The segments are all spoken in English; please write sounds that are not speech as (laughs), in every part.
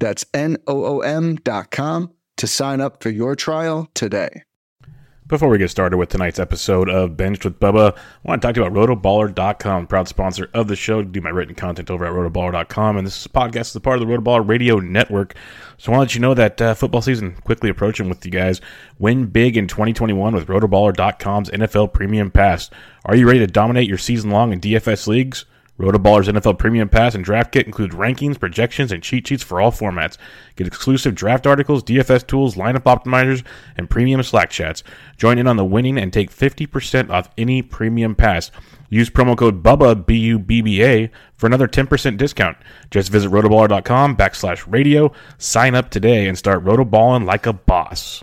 That's n o o m dot com to sign up for your trial today. Before we get started with tonight's episode of Benched with Bubba, I want to talk to you about rotoballer.com, proud sponsor of the show. do my written content over at rotoballer.com, and this podcast is a part of the Rotoballer Radio Network. So I want to let you know that uh, football season quickly approaching with you guys. Win big in 2021 with rotoballer.com's NFL Premium Pass. Are you ready to dominate your season long in DFS leagues? Rotoballer's NFL Premium Pass and Draft Kit includes rankings, projections, and cheat sheets for all formats. Get exclusive draft articles, DFS tools, lineup optimizers, and premium Slack chats. Join in on the winning and take 50% off any premium pass. Use promo code BUBBA, B-U-B-B-A, for another 10% discount. Just visit rotoballer.com backslash radio, sign up today, and start rotoballing like a boss.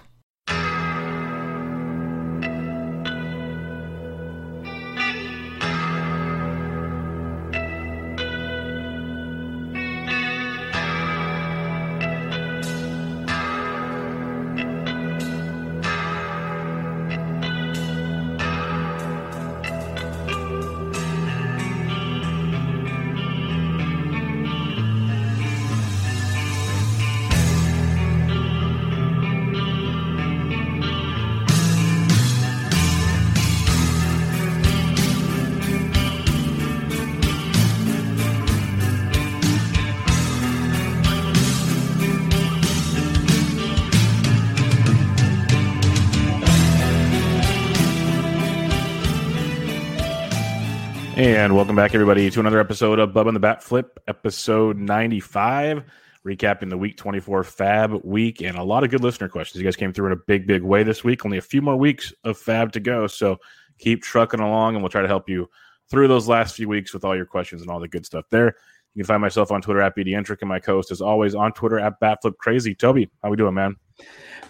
And welcome back, everybody, to another episode of Bub and the Bat Flip, episode 95, recapping the week 24 FAAB week and a lot of good listener questions. You guys came through in a big, big way this week. Only a few more weeks of FAAB to go. So keep trucking along, and we'll try to help you through those last few weeks with all your questions and all the good stuff there. You can find myself on Twitter at BDentric and my co-host, as always, on Twitter at Batflip Crazy. Toby, how we doing, man?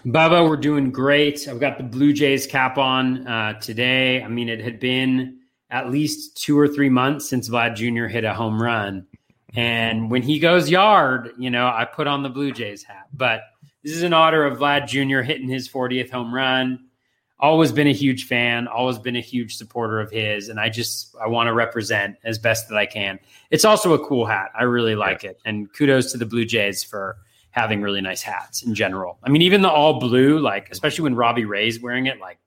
Bubba, we're doing great. I've got the Blue Jays cap on uh, today. I mean, it had been at least two or three months since Vlad Jr. hit a home run. And when he goes yard, you know, I put on the Blue Jays hat. But this is in honor of Vlad Jr. hitting his 40th home run. Always been a huge fan, always been a huge supporter of his. And I just, I want to represent as best that I can. It's also a cool hat. I really like yeah. it. And kudos to the Blue Jays for having really nice hats in general. I mean, even the all blue, like, especially when Robbie Ray's wearing it, like,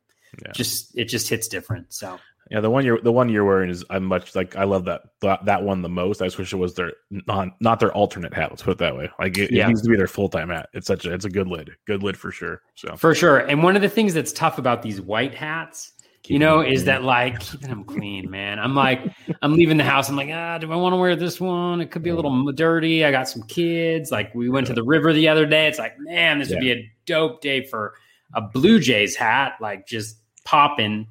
yeah. just, it just hits different. So, yeah, the one you're the one you're wearing is I'm much like I love that that, one the most. I just wish it was their not not their alternate hat. Let's put it that way. Like it, yeah. it needs to be their full time hat. It's such a it's a good lid, good lid for sure. So for sure. And one of the things that's tough about these white hats, Keep you know, is that like keeping them clean, man. I'm like I'm leaving the house. I'm like, ah, do I want to wear this one? It could be a little dirty. I got some kids. Like we went to the river the other day. It's like, man, this yeah. would be a dope day for a Blue Jays hat. Like just popping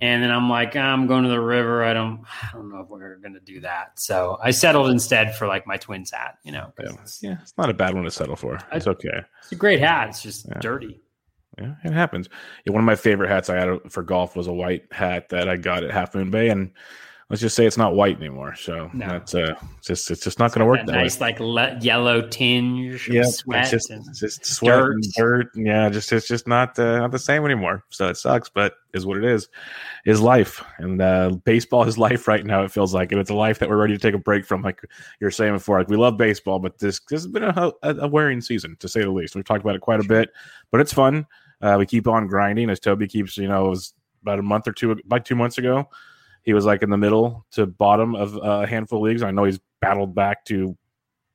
and then I'm like, ah, I'm going to the river. I don't, I don't know if we're going to do that. So I settled instead for like my twins hat. You know, yeah, it's, yeah, it's not a bad one to settle for. It's okay. It's a great hat. It's just yeah. dirty. Yeah, it happens. Yeah, one of my favorite hats I had for golf was a white hat that I got at Half Moon Bay, and let's just say it's not white anymore. So no. that's uh, just it's just not going to work. That, that nice way. like le- yellow tinge. Yeah, sweat it's just, it's just sweat dirt. and dirt. Yeah, just it's just not uh, not the same anymore. So it sucks, but is what it is. Is life and uh, baseball (laughs) is life right now. It feels like, and it's a life that we're ready to take a break from. Like you're saying before, like we love baseball, but this this has been a, a wearing season to say the least. We've talked about it quite a bit, but it's fun. Uh, we keep on grinding as Toby keeps. You know, it was about a month or two, about two months ago he was like in the middle to bottom of uh, a handful of leagues. I know he's battled back to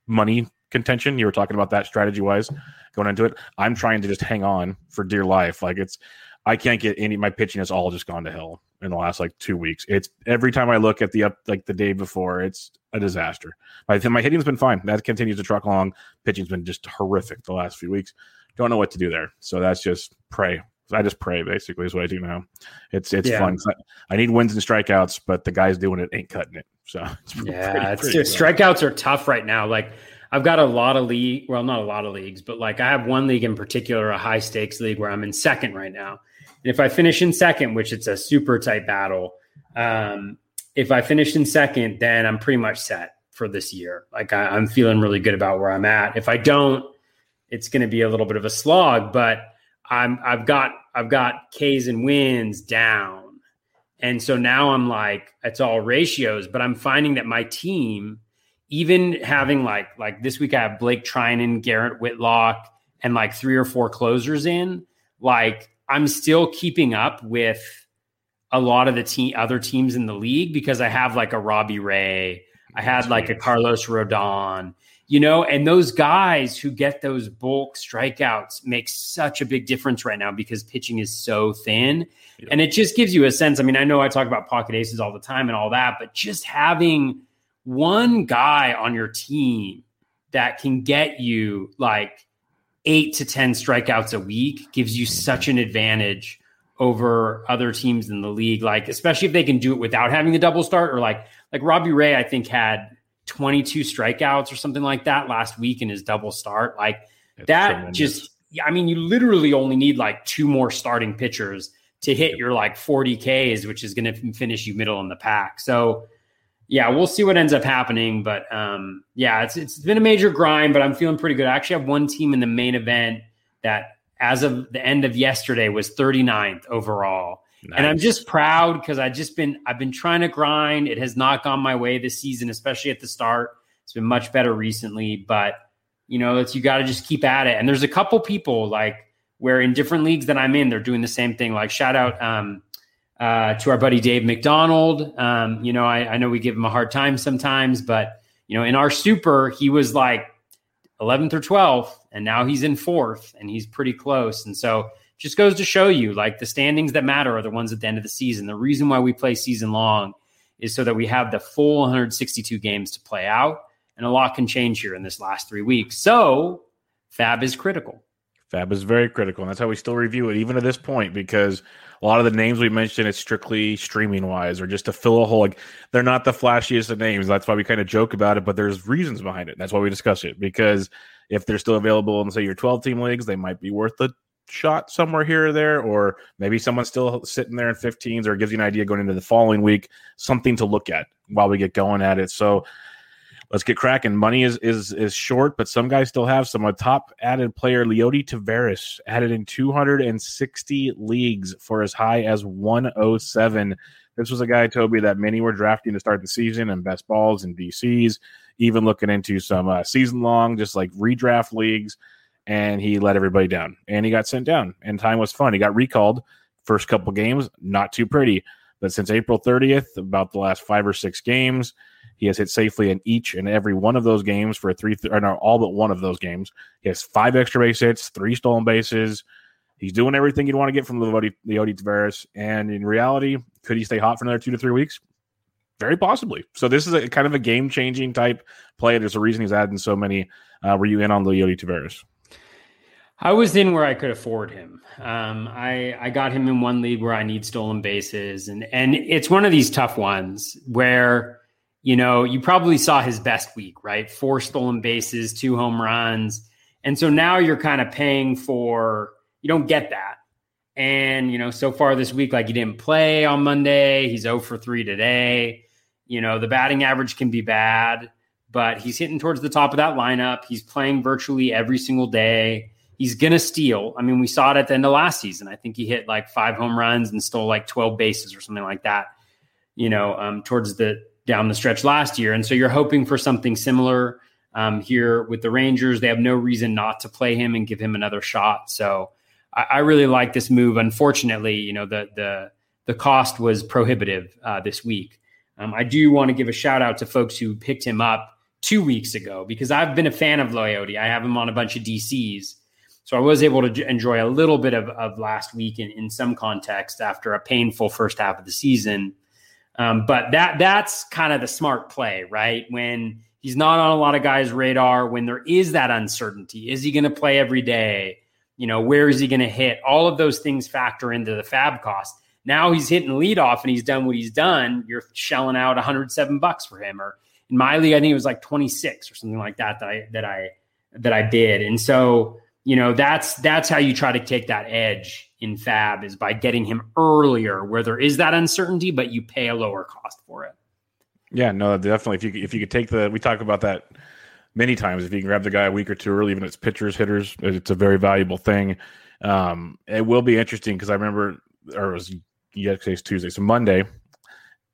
money contention. You were talking about that strategy wise going into it. I'm trying to just hang on for dear life. Like it's, I can't get any. My pitching has all just gone to hell in the last like two weeks. It's every time I look at the up like the day before, it's a disaster. Think my hitting's been fine. That continues to truck along. Pitching's been just horrific the last few weeks. Don't know what to do there. So that's just pray I just pray basically is what I do now. It's it's yeah. fun. I need wins and strikeouts, but the guys doing it ain't cutting it. So (laughs) it's yeah, pretty, it's, strikeouts are tough right now. Like I've got a lot of league, well, not a lot of leagues, but like I have one league in particular, a high stakes league where I'm in second right now. And if I finish in second, which it's a super tight battle, um, if I finish in second, then I'm pretty much set for this year. Like I, I'm feeling really good about where I'm at. If I don't, it's going to be a little bit of a slog, but I'm I've got I've got K's and wins down. And so now I'm like, it's all ratios, but I'm finding that my team, even having like like this week I have Blake Treinen, Garrett Whitlock, and like three or four closers in, like I'm still keeping up with a lot of the team other teams in the league because I have like a Robbie Ray, I had like a Carlos Rodon, you know, and those guys who get those bulk strikeouts make such a big difference right now because pitching is so thin. Yeah. And it just gives you a sense. I mean, I know I talk about pocket aces all the time and all that, but just having one guy on your team that can get you like eight to 10 strikeouts a week gives you such an advantage over other teams in the league. Like, especially if they can do it without having the double start or like, like Robbie Ray, I think had 22 strikeouts or something like that last week in his double start. Like it's that tremendous. just, I mean, you literally only need like two more starting pitchers to hit your like 40 Ks, which is going to finish you middle in the pack. So, yeah, we'll see what ends up happening. But um, yeah, it's it's been a major grind, but I'm feeling pretty good. I actually have one team in the main event that, as of the end of yesterday, was 39th overall. Nice. And I'm just proud because I just been I've been trying to grind. It has not gone my way this season, especially at the start. It's been much better recently, but you know, it's you got to just keep at it. And there's a couple people like where in different leagues that I'm in, they're doing the same thing. Like shout out um, uh, to our buddy Dave McDonald. Um, you know, I, I know we give him a hard time sometimes, but you know, in our super, he was like 11th or 12th, and now he's in fourth, and he's pretty close. And so just goes to show you like the standings that matter are the ones at the end of the season. The reason why we play season long is so that we have the full 162 games to play out. And a lot can change here in this last three weeks. So FAAB is critical. FAAB is very critical. And that's how we still review it, even at this point, because a lot of the names we mentioned is strictly streaming wise or just to fill a hole. Like they're not the flashiest of names. That's why we kind of joke about it, but there's reasons behind it. That's why we discuss it because if they're still available in say your 12 team leagues, they might be worth the shot somewhere here or there, or maybe someone's still sitting there in 15s, or gives you an idea going into the following week, something to look at while we get going at it. So let's get cracking. Money is is is short, but some guys still have some. A top added player, Leody Taveras, added in 260 leagues for as high as 107. This was a guy, Toby, that many were drafting to start the season and best balls and DCs, even looking into some uh, season long, just like redraft leagues and he let everybody down and he got sent down and time was fun he got recalled first couple games not too pretty but since april 30th about the last five or six games he has hit safely in each and every one of those games for three or no all but one of those games he has five extra base hits three stolen bases he's doing everything you'd want to get from Leody, Leody Taveras and in reality could he stay hot for another two to three weeks very possibly. So this is a kind of a game changing type play. There's a reason he's adding so many. Uh, were you in on the Leody Taveras? I was in where I could afford him. Um, I I got him in one league where I need stolen bases, and and it's one of these tough ones where you know you probably saw his best week, right? Four stolen bases, two home runs, and so now you're kind of paying for you don't get that. And you know, so far this week, like he didn't play on Monday, he's 0 for three today. You know, the batting average can be bad, but he's hitting towards the top of that lineup. He's playing virtually every single day he's going to steal. I mean, we saw it at the end of last season. I think he hit like five home runs and stole like 12 bases or something like that, you know, um, towards the down the stretch last year. And so you're hoping for something similar um, here with the Rangers. They have no reason not to play him and give him another shot. So I, I really like this move. Unfortunately, you know, the, the, the cost was prohibitive uh, this week. Um, I do want to give a shout out to folks who picked him up two weeks ago because I've been a fan of Leody. I have him on a bunch of DCs so I was able to enjoy a little bit of, of last week in, in some context after a painful first half of the season. Um, but that that's kind of the smart play, right? When he's not on a lot of guys' radar, when there is that uncertainty, is he going to play every day? You know, where is he going to hit? All of those things factor into the FAAB cost. Now he's hitting leadoff and he's done what he's done. You're shelling out 107 bucks for him, or in my league, I think it was like 26 or something like that that I that I that I did. And so, you know, that's that's how you try to take that edge in FAAB is by getting him earlier where there is that uncertainty, but you pay a lower cost for it. Yeah, no, definitely. If you if you could take the we talk about that many times. If you can grab the guy a week or two early, even it's pitchers, hitters, it's a very valuable thing. Um, it will be interesting because I remember, or it was yesterday's Tuesday, so Monday,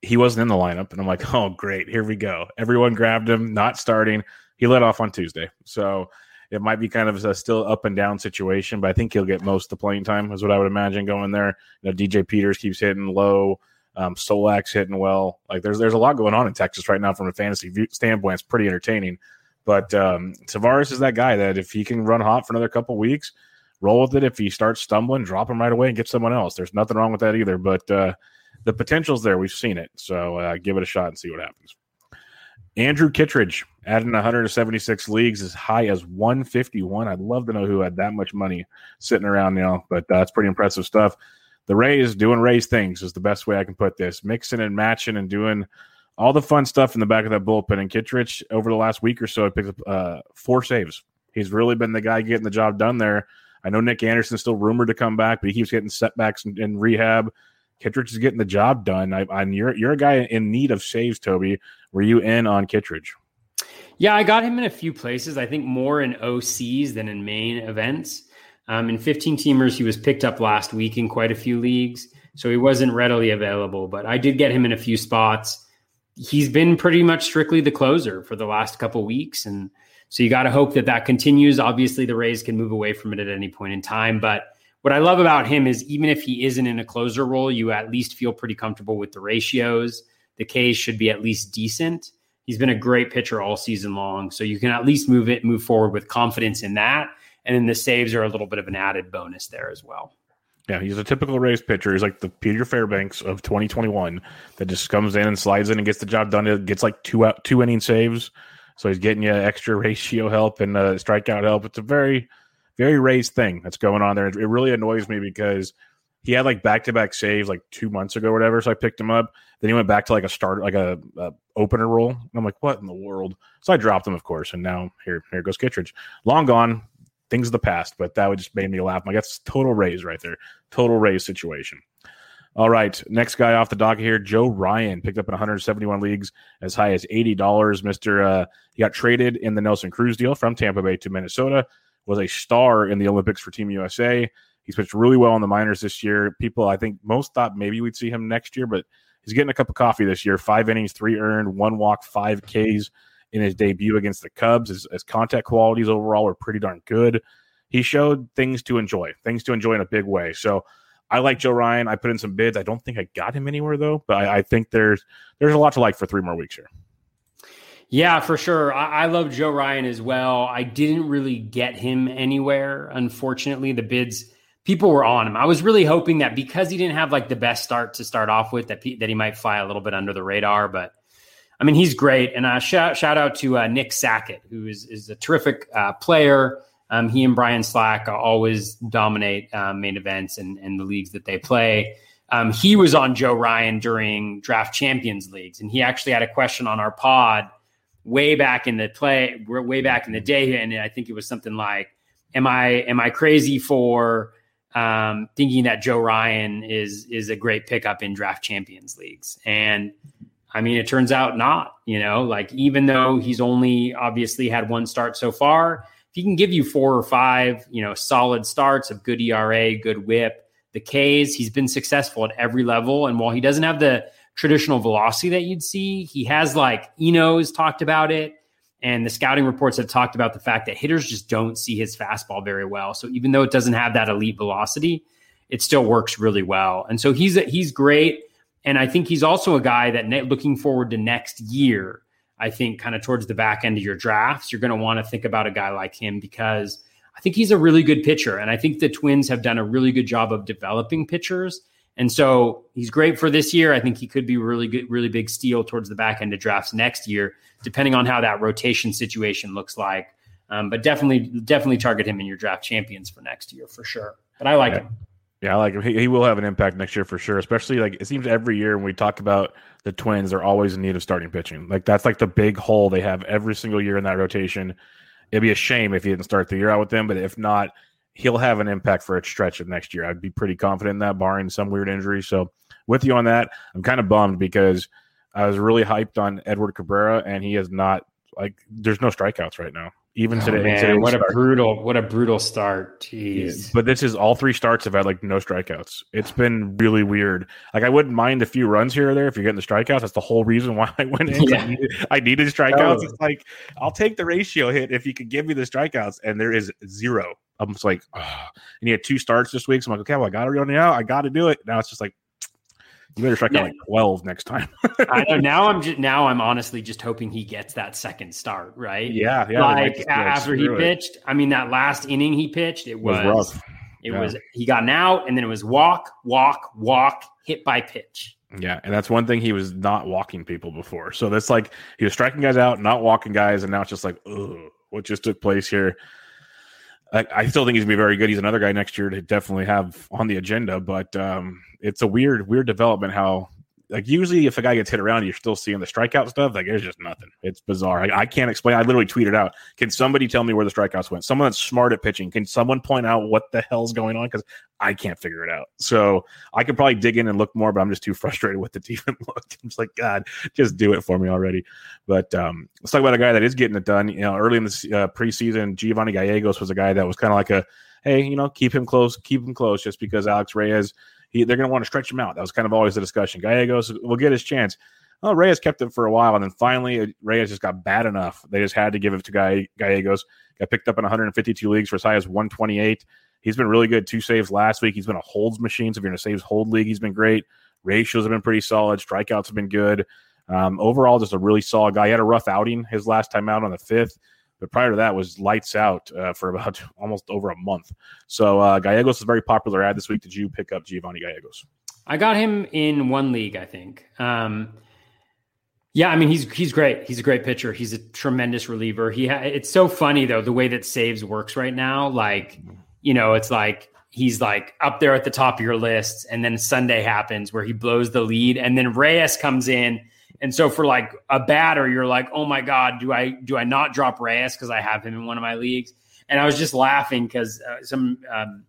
he wasn't in the lineup, and I'm like, oh great, here we go. Everyone grabbed him, not starting. He let off on Tuesday, so it might be kind of a still up and down situation, but I think he'll get most of the playing time, is what I would imagine going there. You know, DJ Peters keeps hitting low. Um, Solak's hitting well. Like there's there's a lot going on in Texas right now from a fantasy view, standpoint. It's pretty entertaining. But um, Taveras is that guy that if he can run hot for another couple weeks, roll with it. If he starts stumbling, drop him right away and get someone else. There's nothing wrong with that either. But uh, the potential's there. We've seen it. So uh, give it a shot and see what happens. Andrew Kittredge adding 176 leagues as high as 151. I'd love to know who had that much money sitting around now, but that's pretty impressive stuff. The Rays doing Rays things is the best way I can put this. Mixing and matching and doing all the fun stuff in the back of that bullpen. And Kittredge, over the last week or so, had picked up uh, four saves. He's really been the guy getting the job done there. I know Nick Anderson's still rumored to come back, but he keeps getting setbacks in, in rehab. Kittredge is getting the job done. I, I, you're you're a guy in need of saves, Toby. Were you in on Kittredge? Yeah, I got him in a few places. I think more in OCs than in main events. Um, in 15 teamers, he was picked up last week in quite a few leagues, so he wasn't readily available. But I did get him in a few spots. He's been pretty much strictly the closer for the last couple weeks, and so you got to hope that that continues. Obviously, the Rays can move away from it at any point in time, but what I love about him is even if he isn't in a closer role, you at least feel pretty comfortable with the ratios. The K's should be at least decent. He's been a great pitcher all season long, so you can at least move it, move forward with confidence in that. And then the saves are a little bit of an added bonus there as well. Yeah, he's a typical Rays pitcher. He's like the Peter Fairbanks of 2021 that just comes in and slides in and gets the job done. It gets like two out, two inning saves, so he's getting you extra (laughs) ratio help and uh, strikeout help. It's a very very Rays thing that's going on there. It really annoys me because he had like back to back saves like two months ago or whatever. So I picked him up. Then he went back to like a start, like a, a opener role. And I'm like, what in the world? So I dropped him, of course. And now here, here goes Kittredge. Long gone. Things of the past, but that would just made me laugh. I'm like, that's total Rays right there. Total Rays situation. All right. Next guy off the docket here, Joe Ryan picked up in 171 leagues as high as $80. Mr. Uh, he got traded in the Nelson Cruz deal from Tampa Bay to Minnesota was a star in the Olympics for Team USA. He's pitched really well in the minors this year. People, I think most thought maybe we'd see him next year, but he's getting a cup of coffee this year. Five innings, three earned, one walk, five Ks in his debut against the Cubs. His, his contact qualities overall were pretty darn good. He showed things to enjoy, things to enjoy in a big way. So I like Joe Ryan. I put in some bids. I don't think I got him anywhere though, but I, I think there's there's a lot to like for three more weeks here. Yeah, for sure. I, I, love Joe Ryan as well. I didn't really get him anywhere. Unfortunately, the bids people were on him. I was really hoping that because he didn't have like the best start to start off with, that that he might fly a little bit under the radar. But I mean, he's great. And uh, shout shout out to uh, Nick Sackett, who is is a terrific uh, player. Um, he and Brian Slack always dominate um, main events and, and the leagues that they play. Um, he was on Joe Ryan during draft champions leagues, and he actually had a question on our pod way back in the play, way back in the day, and I think it was something like, "Am I am I crazy for um, thinking that Joe Ryan is is a great pickup in draft champions leagues?" And I mean, it turns out not. You know, like even though he's only obviously had one start so far, if he can give you four or five, you know, solid starts of good ERA, good WHIP, the K's, he's been successful at every level. And while he doesn't have the traditional velocity that you'd see. He has like Eno's talked about it, and the scouting reports have talked about the fact that hitters just don't see his fastball very well. So even though it doesn't have that elite velocity, it still works really well. And so he's he's great, and I think he's also a guy that ne- looking forward to next year. I think kind of towards the back end of your drafts, you're going to want to think about a guy like him because I think he's a really good pitcher, and I think the Twins have done a really good job of developing pitchers and so he's great for this year. I think he could be really good, really big steal towards the back end of drafts next year, depending on how that rotation situation looks like. Um, but definitely, definitely target him in your draft champions for next year for sure. But I like yeah. him. Yeah, I like he, he will have an impact next year for sure. Especially like it seems every year when we talk about the Twins, they're always in need of starting pitching. Like that's like the big hole they have every single year in that rotation. It'd be a shame if he didn't start the year out with them, but if not, he'll have an impact for a stretch of next year. I'd be pretty confident in that, barring some weird injury. So with you on that, I'm kind of bummed because I was really hyped on Edward Cabrera, and he is not like there's no strikeouts right now. Even Oh, today, man, what a brutal, what a brutal start. Jeez. But this is all three starts have had like no strikeouts. It's been really weird. Like I wouldn't mind a few runs here or there if you're getting the strikeouts. That's the whole reason why I went (laughs) in. Yeah. I, needed, I needed strikeouts. Totally. It's like I'll take the ratio hit if you could give me the strikeouts, and there is zero. I'm just like, oh. and he had two starts this week. So I'm like, okay, well, I got to run it out. I got to do it. Now it's just like, (tsk) you better strike Yeah. out like 12 next time. I know (laughs) now. I'm just now. I'm honestly just hoping he gets that second start. Right. yeah, yeah. like just a- be like, after he it. pitched. I mean, that last inning he pitched, it It was was, rough. It Yeah. was he got an out, and then it was walk, walk, walk, hit by pitch. Yeah, and that's one thing he was not walking people before. So that's like he was striking guys out, not walking guys, and now it's just like, ugh, what just took place here? I, I still think he's gonna be very good. He's another guy next year to definitely have on the agenda, but um, it's a weird, weird development how. Like usually, if a guy gets hit around, you're still seeing the strikeout stuff. Like there's just nothing. It's bizarre. I, I can't explain. I literally tweeted out. Can somebody tell me where the strikeouts went? Someone that's smart at pitching. Can someone point out what the hell's going on? Because I can't figure it out. So I could probably dig in and look more, but I'm just too (laughs) frustrated with the even (laughs) look. I'm just like, God, just do it for me already. But um, let's talk about a guy that is getting it done. You know, early in the uh, preseason, Giovanny Gallegos was a guy that was kind of like a, hey, you know, keep him close, keep him close, just because Alex Reyes, he, they're going to want to stretch him out. That was kind of always the discussion. Gallegos will get his chance. Oh, Reyes kept it for a while, and then finally uh, Reyes just got bad enough. They just had to give it to Gio Gallegos. Got picked up in 152 leagues for as high as 128. He's been really good. Two saves last week. He's been a holds machine. So if you're in a saves hold league, he's been great. Ratios have been pretty solid. Strikeouts have been good. Um, overall, just a really solid guy. He had a rough outing his last time out on the fifth, but prior to that was lights out uh, for about (laughs) almost over a month. So uh, Gallegos is a very popular ad this week. Did you pick up Giovanny Gallegos? I got him in one league, I think. Um, yeah, I mean he's he's great. He's a great pitcher. He's a tremendous reliever. He ha- it's so funny though the way that saves works right now. Like you know, it's like he's like up there at the top of your list, and then Sunday happens where he blows the lead, and then Reyes comes in, and so for like a batter, you're like, oh my god, do I do I not drop Reyes because I have him in one of my leagues? And I was just laughing because uh, some. Um,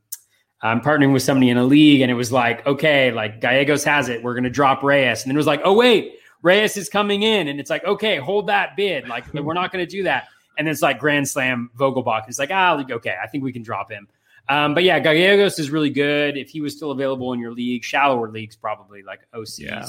I'm partnering with somebody in a league, and it was like, okay, like Gallegos has it. We're going to drop Reyes. And then it was like, oh, wait, Reyes is coming in. And it's like, okay, hold that bid. Like, (laughs) we're not going to do that. And it's like Grand Slam Vogelbach. It's like, ah, okay, I think we can drop him. Um, but yeah, Gallegos is really good. If he was still available in your league, shallower leagues, probably like OCs, Yeah.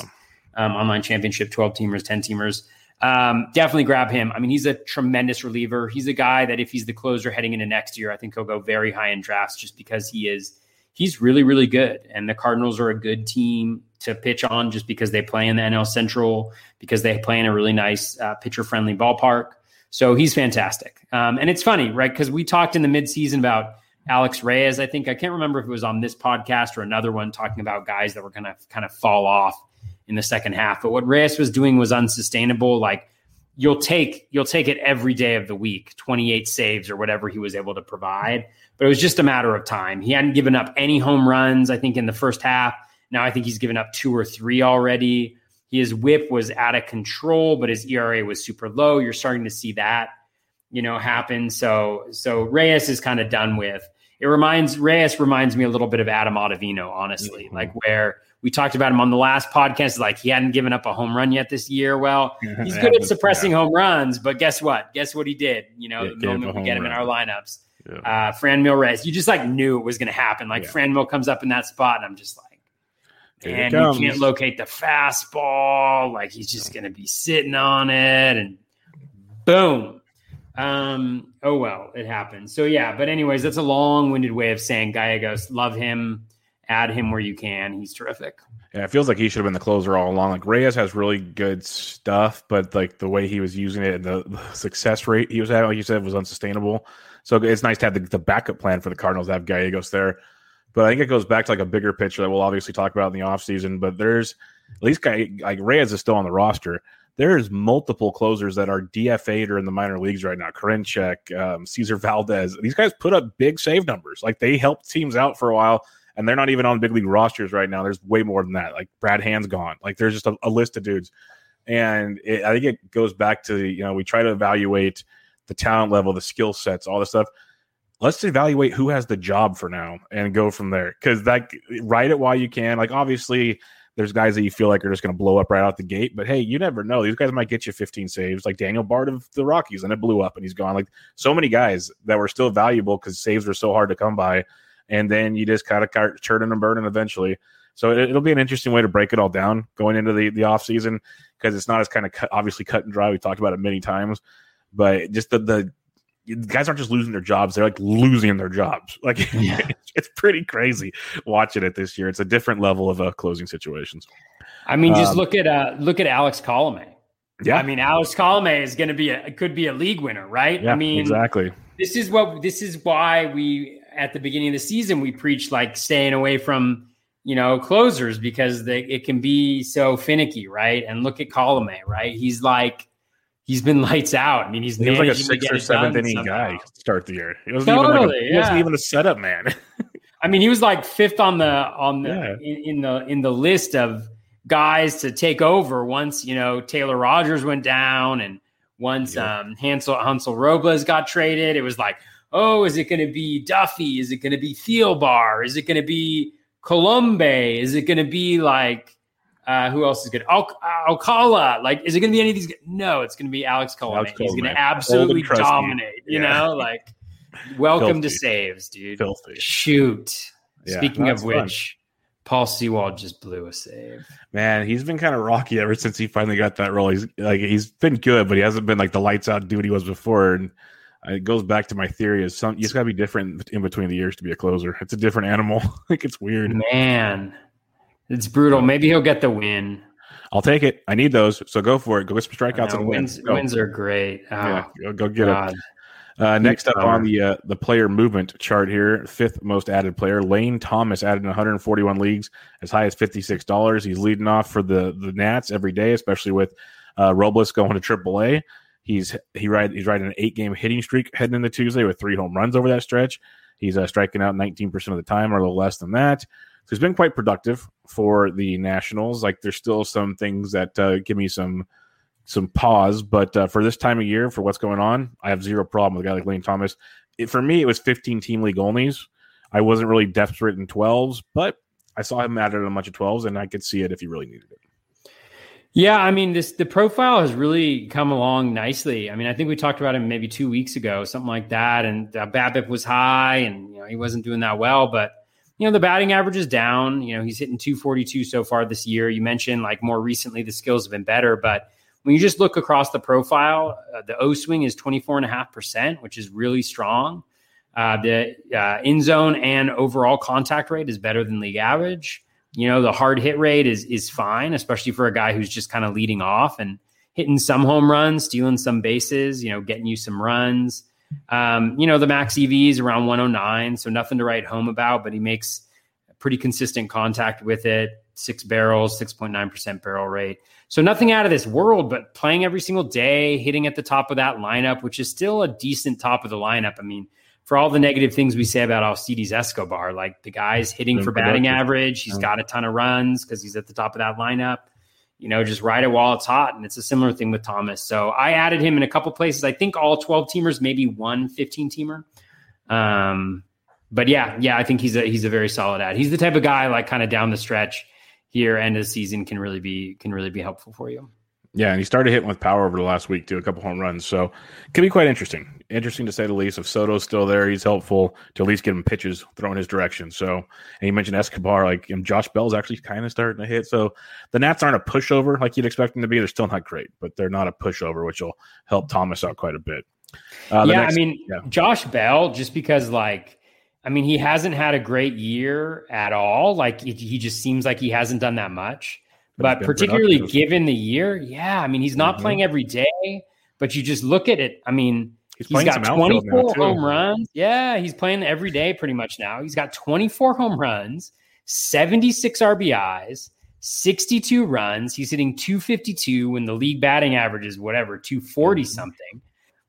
Um, online championship, 12 teamers, 10 teamers. Um, definitely grab him. I mean, he's a tremendous reliever. He's a guy that if he's the closer heading into next year, I think he'll go very high in drafts just because he is he's really, really good. And the Cardinals are a good team to pitch on just because they play in the NL Central, because they play in a really nice uh, pitcher friendly ballpark. So he's fantastic. Um, and it's funny, right? Because we talked in the midseason about Alex Reyes. I think I can't remember if it was on this podcast or another one talking about guys that were going to kind of fall off in the second half. But what Reyes was doing was unsustainable. Like you'll take you'll take it every day of the week, 28 saves or whatever he was able to provide. But it was just a matter of time. He hadn't given up any home runs, I think, in the first half. Now I think he's given up two or three already. His whip was out of control, but his ERA was super low. You're starting to see that, you know, happen. So so Reyes is kind of done with. It reminds Reyes reminds me a little bit of Adam Ottavino, honestly, Mhm. like where we talked about him on the last podcast. Like he hadn't given up a home run yet this year. Well, (laughs) he's good at suppressing home runs, but guess what? Guess what he did? You know, Yeah, the moment we get him in our lineups, Yeah. uh, Franmil Reyes, you just like knew it was going to happen. Like Yeah. Franmil comes up in that spot, and I'm just like, and he comes. can't locate the fastball. Like he's just going to be sitting on it, and boom. Um. Oh well, it happened. So yeah. But anyways, that's a long-winded way of saying Gallegos. Love him. Add him where you can. He's terrific. Yeah, it feels like he should have been the closer all along. Like Reyes has really good stuff, but like the way he was using it and the, the success rate he was having, like you said, was unsustainable. So it's nice to have the, the backup plan for the Cardinals to have Gallegos there. But I think it goes back to like a bigger picture that we'll obviously talk about in the offseason. But there's at least like Reyes is still on the roster. There's multiple closers that are DFA'd or in the minor leagues right now. Karinchak, um, Cesar Valdez. These guys put up big save numbers. Like they helped teams out for a while and they're not even on big league rosters right now. There's way more than that. Like Brad Hand's gone. Like there's just a, a list of dudes, and it, I think it goes back to you know we try to evaluate the talent level, the skill sets, all this stuff. Let's evaluate who has the job for now and go from there. Because that write it while you can. Like obviously, there's guys that you feel like are just going to blow up right out the gate. But hey, you never know. These guys might get you 15 saves, like Daniel Bard of the Rockies, and it blew up and he's gone. Like so many guys that were still valuable because saves were so hard to come by and then you just kind of start churning and burning eventually. So it, will be an interesting way to break it all down going into the the off season because it's not as kind of cut, obviously cut and dry. We talked about it many times, but just the the guys aren't just losing their jobs; they're like losing their jobs. Like (laughs) yeah. it's pretty crazy watching it this year. It's a different level of uh, closing situations. I mean, just um, look at uh, look at Alex Colome. Yeah, I mean, Alex Colome is going to be a could be a league winner, right? Yeah, I mean, exactly. This is what this is why we at the beginning of the season we preached like staying away from you know closers because they, it can be so finicky, right? And look at Colome, right? He's like he's been (laughs) lights out. I mean, he's he was like a sixth or seventh inning somehow. guy start the year. He wasn't totally, even like a, he wasn't even a setup man. (laughs) I mean, he was like fifth on the on the yeah. in, in, the in the list of guys to take over once you know Taylor Rogers went down and once yeah. um Hansel Hansel Robles got traded. It was like oh, is it going to be Duffy? Is it going to be Thielbar? Is it going to be Colome? Is it going to be like uh, who else is good? Al- Alcala. Like, is it going to be any of these? No, it's going to be Alex Colome. He's going to absolutely dominate. You yeah. know, (laughs) like, welcome Filthy. to saves, dude. Filthy. Shoot. Yeah, Speaking of which, fun. Paul Sewald just blew a save. Man, he's been kind of rocky ever since he finally got that role. He's like he's been good, but he hasn't been like the lights out dude he was before. And it goes back to my theory is some you just gotta be different in between the years to be a closer. It's a different animal. (laughs) like it's weird. Man, it's brutal. Maybe he'll get the win. I'll take it. I need those, so go for it. Go get some strikeouts and wins. Win. Wins are great. Oh, yeah, go, go get God. it. Uh, next up on the uh, the player movement chart here, fifth most added player, Lane Thomas added in 141 leagues, as high as fifty six dollars. He's leading off for the the Nats every day, especially with uh, Robles going to AAA. He's he ride he's riding an eight game hitting streak heading into Tuesday with three home runs over that stretch. He's uh, striking out 19% of the time or a little less than that. So he's been quite productive for the Nationals. Like there's still some things that uh, give me some some pause, but uh, for this time of year, for what's going on, I have zero problem with a guy like Lane Thomas. It, for me, it was 15 team league onlys. I wasn't really desperate in 12s, but I saw him added a bunch of 12s, and I could see it if he really needed it. Yeah, I mean, this the profile has really come along nicely. I mean, I think we talked about him maybe two weeks ago, something like that, and uh, BABIP was high, and you know he wasn't doing that well. But you know the batting average is down. You know he's hitting 242 so far this year. You mentioned like more recently the skills have been better, but when you just look across the profile, uh, the O swing is 24 and a half percent, which is really strong. Uh, the uh, in zone and overall contact rate is better than league average. You know, the hard hit rate is is fine, especially for a guy who's just kind of leading off and hitting some home runs, stealing some bases, you know, getting you some runs. Um, you know, the max EV is around 109, so nothing to write home about, but he makes pretty consistent contact with it. Six barrels, 6.9% barrel rate. So nothing out of this world, but playing every single day, hitting at the top of that lineup, which is still a decent top of the lineup. I mean, for all the negative things we say about Alcides Escobar, like the guy's hitting for batting average, he's got a ton of runs because he's at the top of that lineup. You know, just ride it while it's hot. And it's a similar thing with Thomas. So I added him in a couple places. I think all 12 teamers, maybe one 15 teamer. Um, but yeah, yeah, I think he's a he's a very solid ad. He's the type of guy like kind of down the stretch here, end of the season can really be can really be helpful for you. Yeah, and he started hitting with power over the last week too, a couple home runs. So it can be quite interesting. Interesting to say the least. If Soto's still there, he's helpful to at least get him pitches thrown his direction. So and you mentioned Escobar, like and Josh Bell's actually kind of starting to hit. So the Nats aren't a pushover like you'd expect them to be. They're still not great, but they're not a pushover, which will help Thomas out quite a bit. Uh, yeah, next, I mean yeah. Josh Bell, just because like I mean, he hasn't had a great year at all. Like it, he just seems like he hasn't done that much. But, but particularly given the year, yeah. I mean, he's not mm-hmm. playing every day, but you just look at it. I mean, he's, he's got 24 home runs. Yeah, he's playing every day pretty much now. He's got 24 home runs, 76 RBIs, 62 runs. He's hitting 252 when the league batting average is whatever, 240 mm-hmm. something.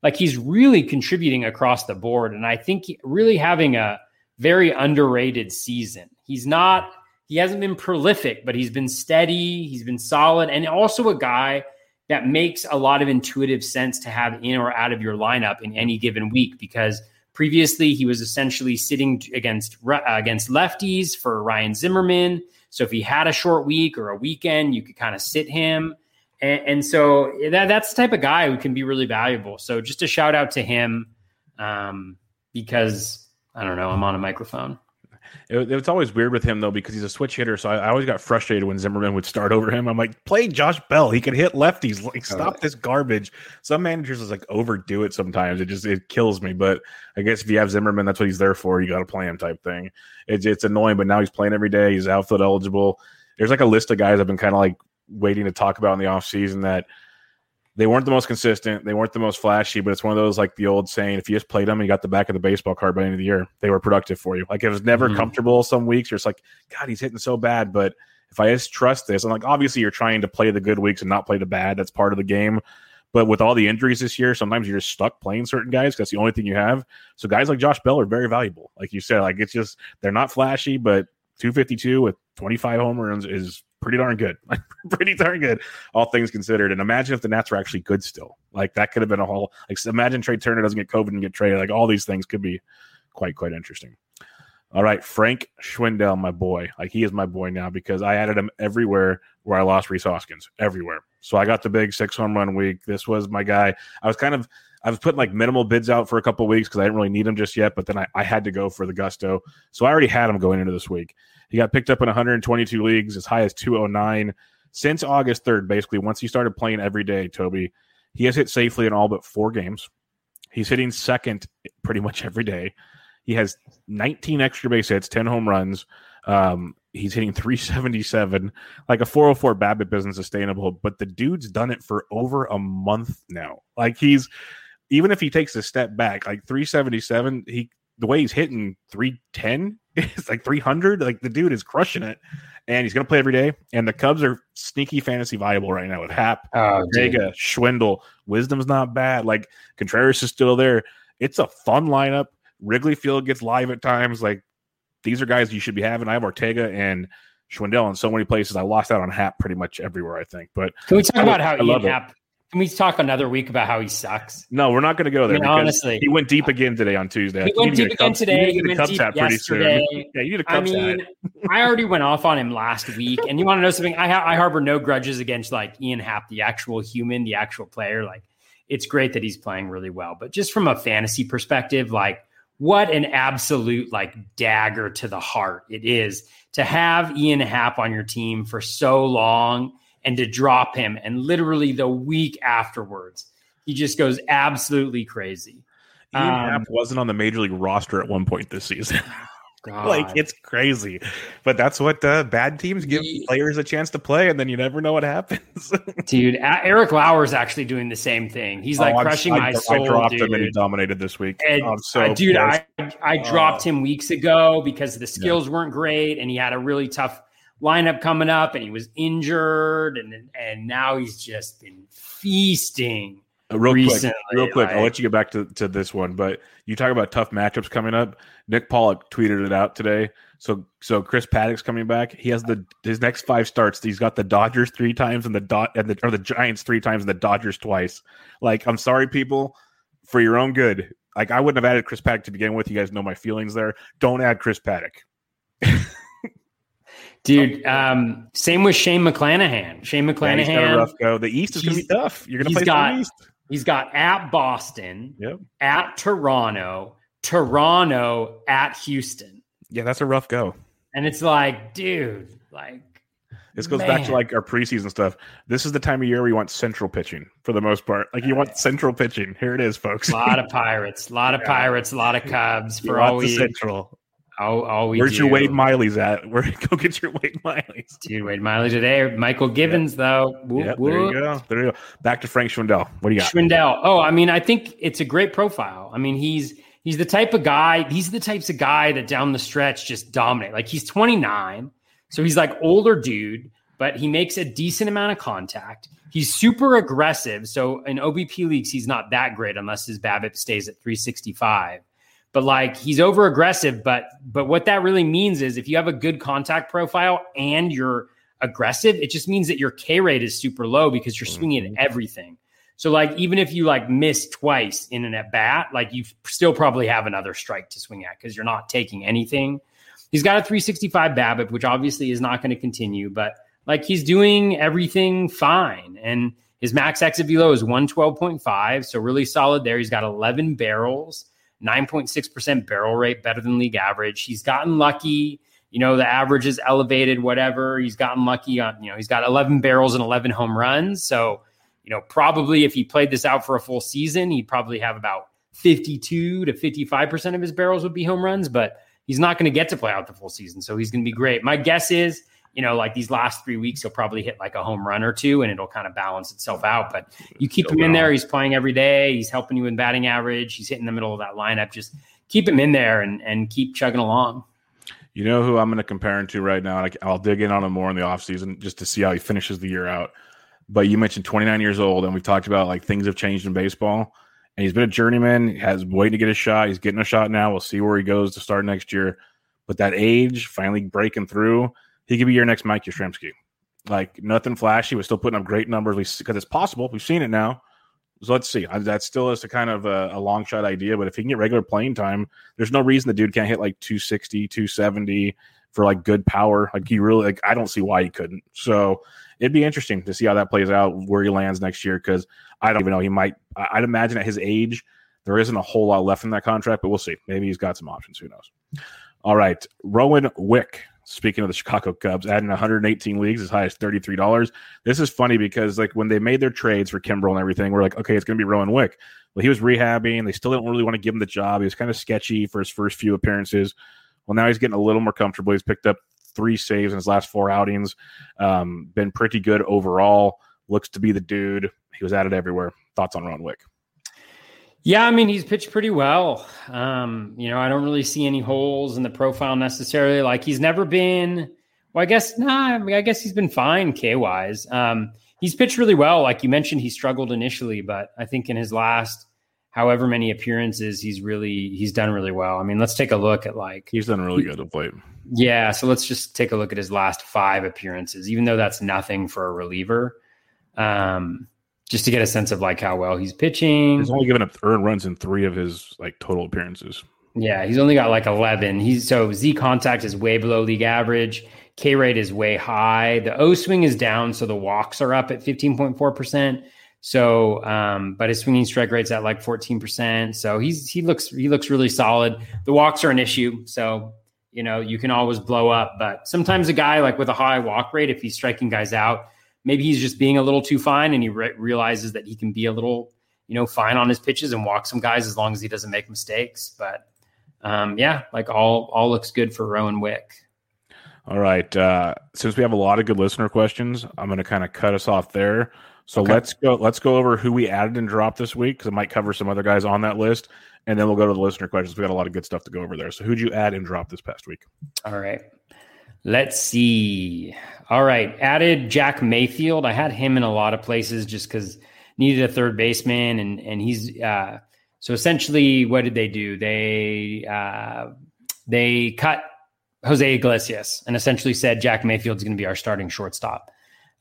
Like he's really contributing across the board. And I think really having a very underrated season. He's not, he hasn't been prolific, but he's been steady, he's been solid, and also a guy that makes a lot of intuitive sense to have in or out of your lineup in any given week because previously he was essentially sitting against uh, against lefties for Ryan Zimmerman. So if he had a short week or a weekend, you could kind of sit him. And, and so that, that's the type of guy who can be really valuable. So just a shout out to him um, because I don't know, I'm on a microphone. It, it's always weird with him though because he's a switch hitter. So I, I, always got frustrated when Zimmerman would start over him. I'm like, play Josh Bell. He can hit lefties. Like, stop this garbage. Some managers is like overdo it sometimes. It just it kills me. But I guess if you have Zimmerman, that's what he's there for. You got to play him type thing. It's it's annoying, but now he's playing every day. He's outfield eligible. There's like a list of guys I've been kind of like waiting to talk about in the offseason that they weren't the most consistent. They weren't the most flashy, but it's one of those like the old saying: if you just played them and you got the back of the baseball card by the end of the year, they were productive for you. Like it was never mm-hmm. comfortable. Some weeks you're just like, God, he's hitting so bad. But if I just trust this, and like obviously you're trying to play the good weeks and not play the bad. That's part of the game. But with all the injuries this year, sometimes you're just stuck playing certain guys. Because that's the only thing you have. So guys like Josh Bell are very valuable. Like you said, like it's just they're not flashy, but 252 with 25 home runs is pretty darn good. (laughs) pretty darn good, all things considered. And imagine if the Nats were actually good still. Like that could have been a whole like imagine Trea Turner doesn't get COVID and get traded. Like all these things could be quite, quite interesting. All right, Frank Schwindel, my boy. Like he is my boy now because I added him everywhere where I lost Rhys Hoskins. Everywhere. So I got the big six home run week. This was my guy. I was kind of I was putting like minimal bids out for a couple weeks because I didn't really need them just yet, but then I, I had to go for the gusto. So I already had him going into this week. He got picked up in 122 leagues, as high as 209 since August 3rd. Basically, once he started playing every day, Toby, he has hit safely in all but four games. He's hitting second pretty much every day. He has 19 extra base hits, 10 home runs. Um, he's hitting 377. Like a 404 BABIP isn't sustainable, but the dude's done it for over a month now. Like he's even if he takes a step back, like 377, he the way he's hitting 310 (laughs) it's like 300 like the dude is crushing it. And he's going to play every day. And the cubs are sneaky fantasy viable right now with Happ oh, Vega, schwindel. Wisdom's not bad. Like contreras is still there. It's a fun lineup. Wrigley field gets live at times. Like these are guys you should be having. I have ortega and schwindel in so many places. I lost out on Happ pretty much everywhere i think. But can we talk I, about how I Ian Happ can we talk another week about how he sucks? No, we're not going to go there. I mean, honestly, he went deep again today on Tuesday. He went deep again today. He went deep yesterday. Yeah, you need a Cubs I mean, I already went off on him last week, and you want to know something? I ha- I harbor no grudges against like Ian Happ, the actual human, the actual player. Like, it's great that he's playing really well, but just from a fantasy perspective, like what an absolute like dagger to the heart it is to have Ian Happ on your team for so long and to drop him. And literally the week afterwards, he just goes absolutely crazy. Ian um, Happ wasn't on the major league roster at one point this season. (laughs) like it's crazy, but that's what uh, bad teams give he, players a chance to play, and then you never know what happens. (laughs) dude, Eric Lauer is actually doing the same thing. He's like oh, crushing I, my soul. I dropped dude. him and he dominated this week. And, oh, so uh, dude, I I dropped uh, him weeks ago because the skills yeah. weren't great, and he had a really tough lineup coming up and he was injured and and now he's just been feasting uh, real recently. quick real quick like, i'll let you get back to, to this one but you talk about tough matchups coming up. Nick pollack tweeted it out today. So so chris Paddack's coming back. He has the his next five starts he's got the dodgers three times and the dot and the or the giants three times and the dodgers twice. Like i'm sorry people for your own good. Like i wouldn't have added chris Paddack to begin with. You guys know my feelings there. Don't add chris paddack (laughs) Dude, um, same with Shane McClanahan. Shane McClanahan. Yeah, rough go. The East is going to be tough. You're going to play got, the East. He's got at Boston, yep. at Toronto, Toronto at Houston. Yeah, that's a rough go. And it's like, dude, like this goes Man. back to like our preseason stuff. This is the time of year we want central pitching for the most part. Like you want central pitching. Here it is, folks. A lot of (laughs) pirates, a lot of yeah. pirates, a lot of Cubs for all we central. All, all we Where's do. your Wade Miley's at? (laughs) Where go get your Wade Miley's? Dude, Wade Miley today. Mychal Givens yep. though. Whoop, yep, there you go. There you go. Back to Frank Schwindel. What do you got? Schwindel. Oh, I mean, I think it's a great profile. I mean, he's he's the type of guy. These are the types of guy that down the stretch just dominate. Like he's 29, so he's like older dude, but he makes a decent amount of contact. He's super aggressive. So in OBP leagues, he's not that great unless his BABIP stays at 365 but like he's over aggressive. But but what that really means is if you have a good contact profile and you're aggressive, it just means that your K rate is super low because you're swinging at mm-hmm. everything. So like even if you like miss twice in an at bat, like you still probably have another strike to swing at because you're not taking anything. He's got a 365 BABIP, which obviously is not going to continue, but like he's doing everything fine. And his max exit velo is 112.5, so really solid there. He's got 11 barrels, 9.6% barrel rate, better than league average. He's gotten lucky. You know, the average is elevated, whatever. He's gotten lucky on, you know, he's got 11 barrels and 11 home runs. So, you know, probably if he played this out for a full season, he'd probably have about 52 to 55% of his barrels would be home runs, but he's not going to get to play out the full season. So he's going to be great. My guess is you know, like these last three weeks, he'll probably hit like a home run or two and it'll kind of balance itself out. But you keep him in there. He's playing every day. He's helping you in batting average. He's hitting the middle of that lineup. Just keep him in there and, and keep chugging along. You know who I'm going to compare him to right now? And I'll dig in on him more in the offseason just to see how he finishes the year out. But you mentioned 29 years old, and we've talked about like things have changed in baseball. And he's been a journeyman, has waiting to get a shot. He's getting a shot now. We'll see where he goes to start next year. But that age, finally breaking through, he could be your next Mike Yastrzemski. Like nothing flashy, was still putting up great numbers because it's possible. We've seen it now. So let's see. That still is a kind of a, a, long shot idea, but if he can get regular playing time, there's no reason the dude can't hit like 260, 270 for like good power. Like he really, like I don't see why he couldn't. So it'd be interesting to see how that plays out, where he lands next year, because I don't even know. He might. I'd imagine at his age, there isn't a whole lot left in that contract, but we'll see. Maybe he's got some options. Who knows? All right, Rowan Wick Speaking of the Chicago Cubs, adding 118 leagues as high as $33. This is funny because like when they made their trades for Kimbrel and everything, we're like, okay, it's going to be Rowan Wick. Well, he was rehabbing. They still didn't really want to give him the job. He was kind of sketchy for his first few appearances. Well, now he's getting a little more comfortable. He's picked up three saves in his last four outings. Um, been pretty good overall. Looks to be the dude. He was it everywhere. Thoughts on Rowan Wick? Yeah, I mean, he's pitched pretty well. Um, you know, I don't really see any holes in the profile necessarily. Like he's never been, well, I guess, nah, I, mean, I guess he's been fine K wise. Um, he's pitched really well. Like you mentioned, he struggled initially, but I think in his last however many appearances, he's really, he's done really well. I mean, let's take a look at like, he's done really good of late. Yeah. So let's just take a look at his last five appearances, even though that's nothing for a reliever. Um, just to get a sense of like how well he's pitching. He's only given up earned runs in three of his like total appearances. Yeah, he's only got like eleven. He's so Z contact is way below league average. K rate is way high. The O swing is down, so the walks are up at fifteen point four percent. So, um, but his swinging strike rate's at like fourteen percent. So he's he looks he looks really solid. The walks are an issue, so you know you can always blow up. But sometimes a guy like with a high walk rate, if he's striking guys out, maybe he's just being a little too fine and he re- realizes that he can be a little, you know, fine on his pitches and walk some guys as long as he doesn't make mistakes. But um, yeah, like all all looks good for Rowan Wick. All right. Uh, since we have a lot of good listener questions, I'm going to kind of cut us off there. So okay. let's go. Let's go over who we added and dropped this week because it might cover some other guys on that list, and then we'll go to the listener questions. We got a lot of good stuff to go over there. So who'd you add and drop this past week? All right. Let's see. All right. Added Jack Mayfield. I had him in a lot of places just because needed a third baseman and and he's uh so essentially what did they do? They uh they cut Jose Iglesias and essentially said Jack Mayfield's going to be our starting shortstop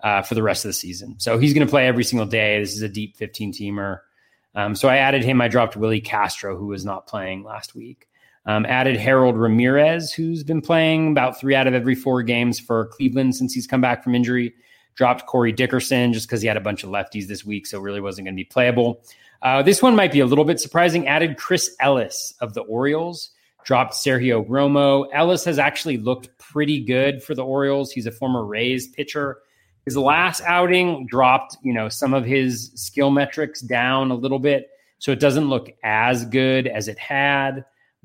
uh, for the rest of the season. So he's going to play every single day. This is a deep 15 teamer. Um, so I added him. I dropped Willie Castro, who was not playing last week. Um, added Harold Ramirez, who's been playing about three out of every four games for Cleveland since he's come back from injury. Dropped Corey Dickerson just because he had a bunch of lefties this week, so really wasn't going to be playable. Uh, this one might be a little bit surprising. Added Chris Ellis of the Orioles. Dropped Sergio Romo. Ellis has actually looked pretty good for the Orioles. He's a former Rays pitcher. His last outing dropped, you know, some of his skill metrics down a little bit, so it doesn't look as good as it had.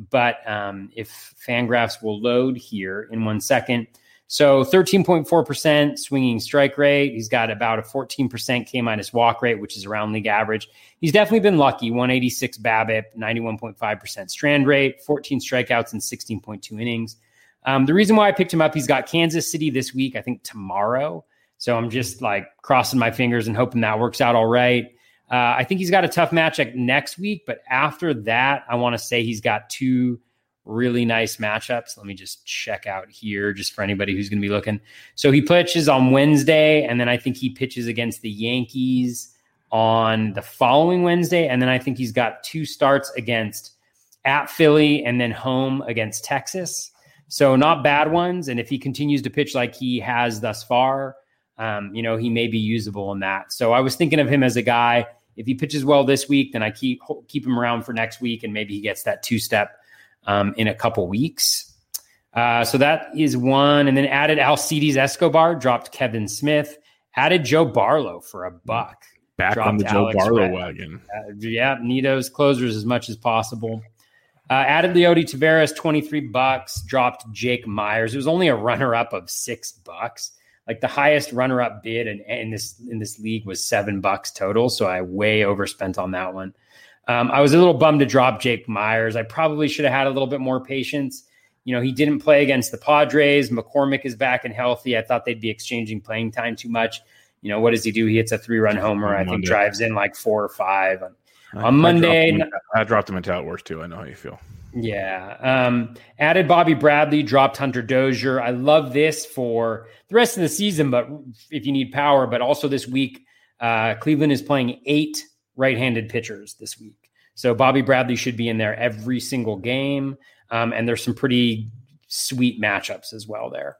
But um, if Fangraphs will load here in one second. So 13.4% swinging strike rate. He's got about a 14% K minus walk rate, which is around league average. He's definitely been lucky 186 BABIP, 91.5% strand rate, 14 strikeouts in 16.2 innings. Um, the reason why I picked him up, he's got Kansas City this week, I think tomorrow. So I'm just like crossing my fingers and hoping that works out all right. Uh, I think he's got a tough matchup next week, but after that, I want to say he's got two really nice matchups. Let me just check out here, just for anybody who's going to be looking. So he pitches on Wednesday, and then I think he pitches against the Yankees on the following Wednesday, and then I think he's got two starts against at Philly and then home against Texas. So not bad ones. And if he continues to pitch like he has thus far, um, you know, he may be usable in that. So I was thinking of him as a guy. If he pitches well this week, then I keep keep him around for next week, and maybe he gets that two step um, in a couple weeks. Uh, so that is one, and then added Alcides Escobar, dropped Kevin Smith, added Joe Barlow for a buck. Back on the Joe Alex Barlow Red. wagon. Uh, yeah, need those closers as much as possible. Uh, added Leody Taveras, 23 bucks, dropped Jake Meyers. It was only a runner up of six bucks. Like the highest runner up bid in, in, this in this league was seven bucks total. So I way overspent on that one. Um, I was a little bummed to drop Jake Meyers. I probably should have had a little bit more patience. You know, he didn't play against the Padres. McCormick is back and healthy. I thought they'd be exchanging playing time too much. You know, what does he do? He hits a three run homer. I think drives in like four or five. On I, Monday, I dropped, I dropped him into outworks too. I know how you feel. Yeah. Um, added Bobby Bradley, dropped Hunter Dozier. I love this for the rest of the season, but if you need power, but also this week, uh, Cleveland is playing eight right handed pitchers this week. So Bobby Bradley should be in there every single game. Um, and there's some pretty sweet matchups as well there.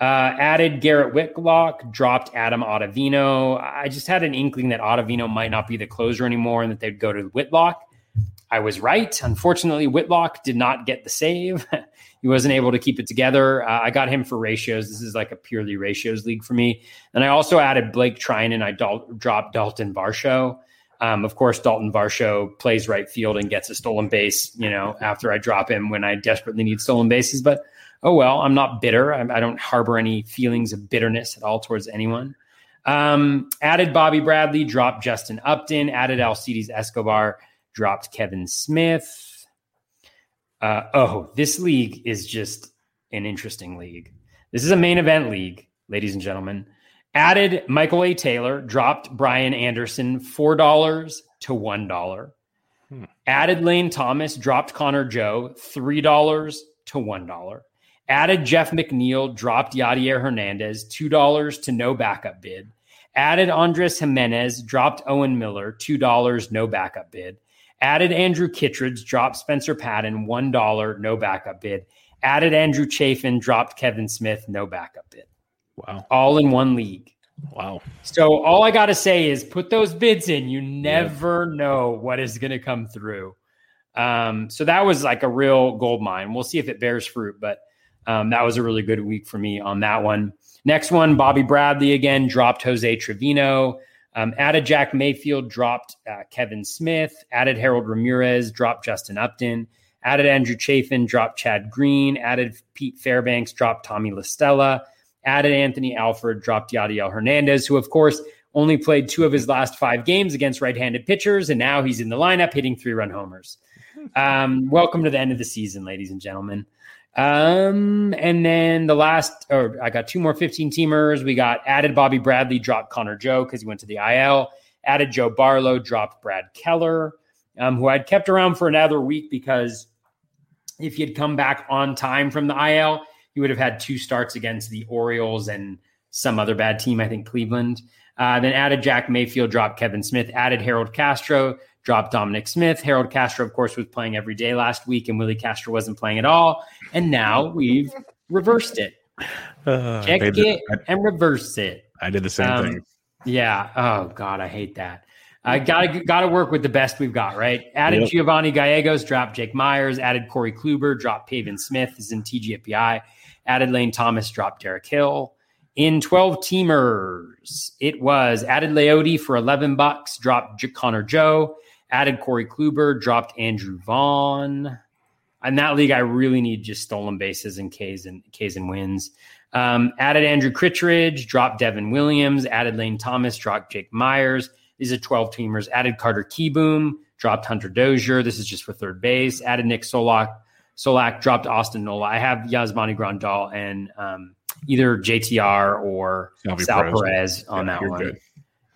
Uh, added Garrett Whitlock, dropped Adam Ottavino. I just had an inkling that Ottavino might not be the closer anymore and that they'd go to Whitlock. I was right. Unfortunately, Whitlock did not get the save. (laughs) he wasn't able to keep it together. Uh, I got him for ratios. This is like a purely ratios league for me. And I also added Blake Treinen and I dropped Dalton Varsho. Um, of course, Dalton Varsho plays right field and gets a stolen base, you know, after I drop him when I desperately need stolen bases. But oh well, I'm not bitter. I, I don't harbor any feelings of bitterness at all towards anyone. Um, added Bobby Bradley, dropped Justin Upton, added Alcides Escobar, dropped Kevin Smith. Uh, oh, this league is just an interesting league. This is a main event league, ladies and gentlemen. Added Michael A. Taylor, dropped Brian Anderson, $4 to $1. Hmm. Added Lane Thomas, dropped Connor Joe, $3 to $1. Added Jeff McNeil, dropped Yadiel Hernandez, $2 to no backup bid. Added Andres Gimenez, dropped Owen Miller, $2, no backup bid. Added Andrew Kittredge, dropped Spencer Patton, $1, no backup bid. Added Andrew Chafin, dropped Kevin Smith, no backup bid. Wow. All in one league. Wow. So all I got to say is put those bids in. You never yeah. know what is going to come through. Um, so that was like a real gold mine. We'll see if it bears fruit, but um, that was a really good week for me on that one. Next one, Bobby Bradley again dropped Jose Trevino. Um, added Jack Mayfield, dropped uh, Kevin Smith. Added Harold Ramirez, dropped Justin Upton. Added Andrew Chafin, dropped Chad Green. Added Pete Fairbanks, dropped Tommy La Stella. Added Anthony Alford, dropped Yadiel Hernandez, who of course only played two of his last five games against right-handed pitchers, and now he's in the lineup hitting three-run homers. (laughs) Um, welcome to the end of the season, ladies and gentlemen. Um, and then the last, or I got two more 15 teamers. We got added Bobby Bradley, dropped Connor Joe because he went to the IL. Added Joe Barlow, dropped Brad Keller, um, who I'd kept around for another week because if he had come back on time from the IL, he would have had two starts against the Orioles and some other bad team, I think Cleveland. Uh, then added Jack Mayfield, dropped Kevin Smith, added Harold Castro, dropped Dominic Smith. Harold Castro, of course, was playing every day last week, and Willie Castro wasn't playing at all. And now we've (laughs) reversed it. Uh, Check it the, and reverse it. I did the same um, thing. Yeah. Oh God, I hate that. I gotta gotta work with the best we've got, right? Added yep. Giovanny Gallegos, dropped Jake Meyers, added Corey Kluber, dropped Pavin Smith, is in TGFBI, added Lane Thomas, dropped Derek Hill. In 12 teamers, it was added Leody for 11 bucks, dropped Connor Joe, added Corey Kluber, dropped Andrew Vaughn. In that league, I really need just stolen bases and K's and K's and wins. Um, added Andrew Kittredge, dropped Devin Williams, added Lane Thomas, dropped Jake Meyers. These are 12 teamers. Added Carter Kieboom, dropped Hunter Dozier. This is just for third base. Added Nick Solak. Solak dropped Austin Nola. I have Yasmani Grandal and um, either JTR or Salvy Sal Perez, Perez on yeah, that one. Good.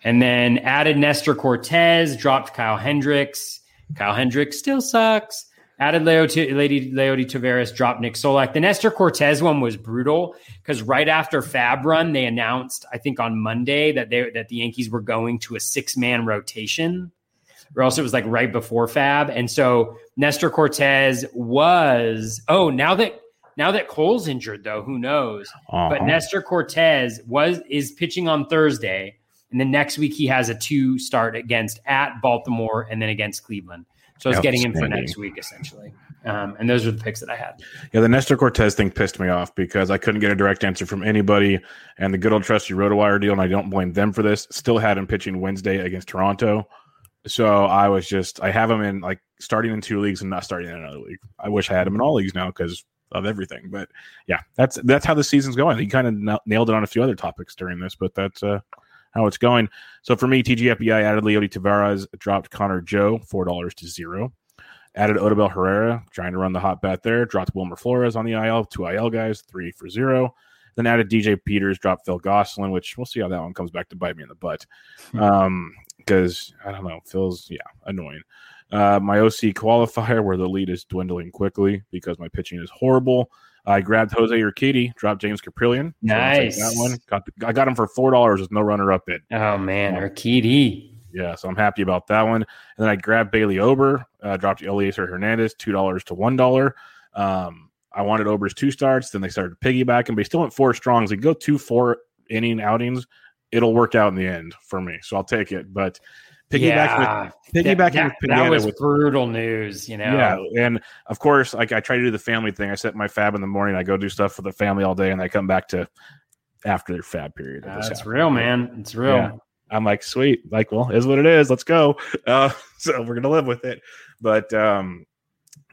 And then added Nestor Cortes, dropped Kyle Hendricks. Kyle Hendricks still sucks. Added Leo to Lady Leody Taveras, dropped Nick Solak. The Nestor Cortes one was brutal because right after FAAB run, they announced, I think on Monday, that they that the Yankees were going to a six man rotation, or else it was like right before FAAB. And so Nestor Cortes was oh now that now that Cole's injured though, who knows? Uh-huh. But Nestor Cortes was is pitching on Thursday, and then next week he has a two start against at Baltimore and then against Cleveland. So I was getting him for next week essentially. Um, and those are the picks that I had. Yeah, the Nestor Cortes thing pissed me off because I couldn't get a direct answer from anybody. And the good old trusty RotoWire deal, and I don't blame them for this, still had him pitching Wednesday against Toronto. So I was just, I have him in like starting in two leagues and not starting in another league. I wish I had him in all leagues now because of everything. But yeah, that's that's how the season's going. He kind of nailed it on a few other topics during this, but that's uh, how it's going. So for me, TGFBI added Leody Taveras, dropped Connor Joe, $4 to zero. Added Odubel Herrera, trying to run the hot bet there. Dropped Wilmer Flores on the IL, two IL guys, three for zero. Then added DJ Peters, dropped Phil Gosselin, which we'll see how that one comes back to bite me in the butt. Hmm. Um, because I don't know, Phil's yeah, annoying. Uh, my OC qualifier, where the lead is dwindling quickly because my pitching is horrible. I grabbed Jose Urquidy, dropped James Kaprielian. Nice. that one. Got the, I got him for four dollars with no runner up bid. Oh man, um, Urquidy. Yeah, so I'm happy about that one. And then I grabbed Bailey Ober, uh, dropped Elieser Hernandez, two dollars to one dollar. Um, I wanted Ober's two starts, then they started piggybacking, but he still went four strongs. They go two four inning outings, it'll work out in the end for me. So I'll take it. But piggybacking yeah, with, piggybacking that, with that was with, brutal news, you know. Yeah, and of course, like I try to do the family thing. I set my FAAB in the morning. I go do stuff for the family all day, and I come back to after their FAAB period. Uh, it's real, man. It's real. Yeah. I'm like, sweet, like, well, is what it is. Let's go. Uh, (laughs) so we're gonna live with it. But um,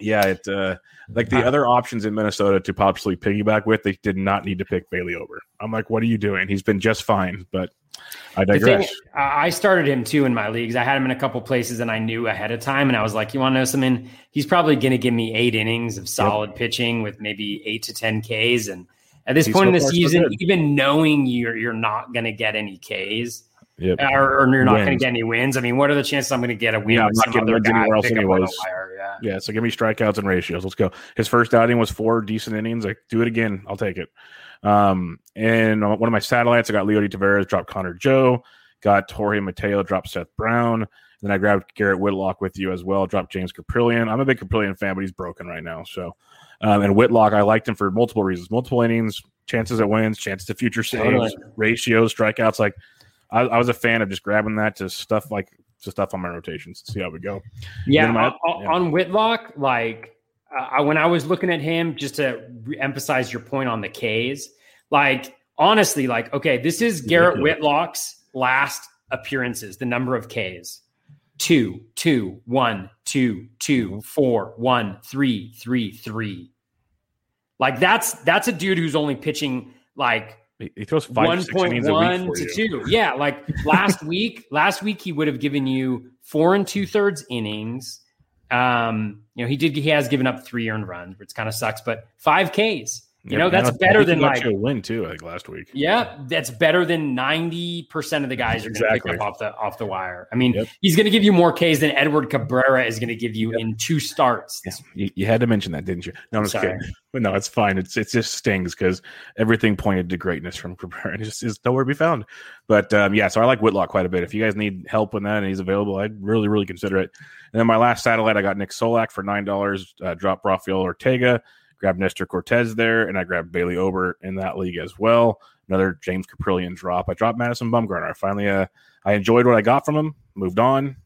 yeah, it uh, like the other options in Minnesota to possibly piggyback with, they did not need to pick Bailey Ober. I'm like, what are you doing? He's been just fine, but I digress. Thing, I started him too in my leagues. I had him in a couple places and I knew ahead of time. And I was like, you want to know something? He's probably going to give me eight innings of solid yep. pitching with maybe eight to 10 Ks. And at this He's point so in the season, even knowing you're, you're not going to get any Ks, Yep. Or, or, you're not going to get any wins. I mean, what are the chances I'm going to get a win? Yeah, I'm not getting wins anywhere else anyways. Yeah. so give me strikeouts and ratios. Let's go. His first outing was four decent innings. Like, do it again. I'll take it. Um, and one of my satellites, I got Leody Taveras, dropped Connor Joe, got Jorge Mateo, dropped Seth Brown. And Then I grabbed Garrett Whitlock with you as well, dropped James Kaprielian. I'm a big Kaprielian fan, but he's broken right now. So, um, and Whitlock, I liked him for multiple reasons, multiple innings, chances at wins, chances to future saves, totally. ratios, strikeouts. Like, I, I, was a fan of just grabbing that to stuff like to stuff on my rotations to see how we go. Yeah, my, on, yeah. on Whitlock, like uh, when I was looking at him, just to emphasize your point on the K's, like honestly, like okay, this is Garrett Whitlock's last appearances, the number of Ks. Two, two, one, two, two, mm-hmm. four, one, three, three, three. Like that's that's a dude who's only pitching like he throws five, one point one to two. Yeah, like last (laughs) week. Last week he would have given you four and two thirds innings. Um, you know, he did. He has given up three earned runs, which kind of sucks. But five Ks. You yeah, know, that's better than like a win too, like last week. Yeah, that's better than ninety percent of the guys are going to pick up off the off the wire. I mean, yep. he's going to give you more Ks than Edward Cabrera is going to give you yep. in two starts. Yeah. You, you, had to mention that, didn't you? No, I'm just Sorry. kidding. (laughs) But no, it's fine. It's it just stings because everything pointed to greatness from (laughs) Cabrera and just is nowhere to be found. But um, yeah, so I like Whitlock quite a bit. If you guys need help with that and he's available, I'd really really consider it. And then my last satellite, I got Nick Solak for nine dollars. Uh, drop Rafael Ortega grabbed Nestor Cortes there, and I grabbed Bailey Ober in that league as well. Another James Kaprielian drop. I dropped Madison Bumgarner. I finally, uh, I enjoyed what I got from him. Moved on.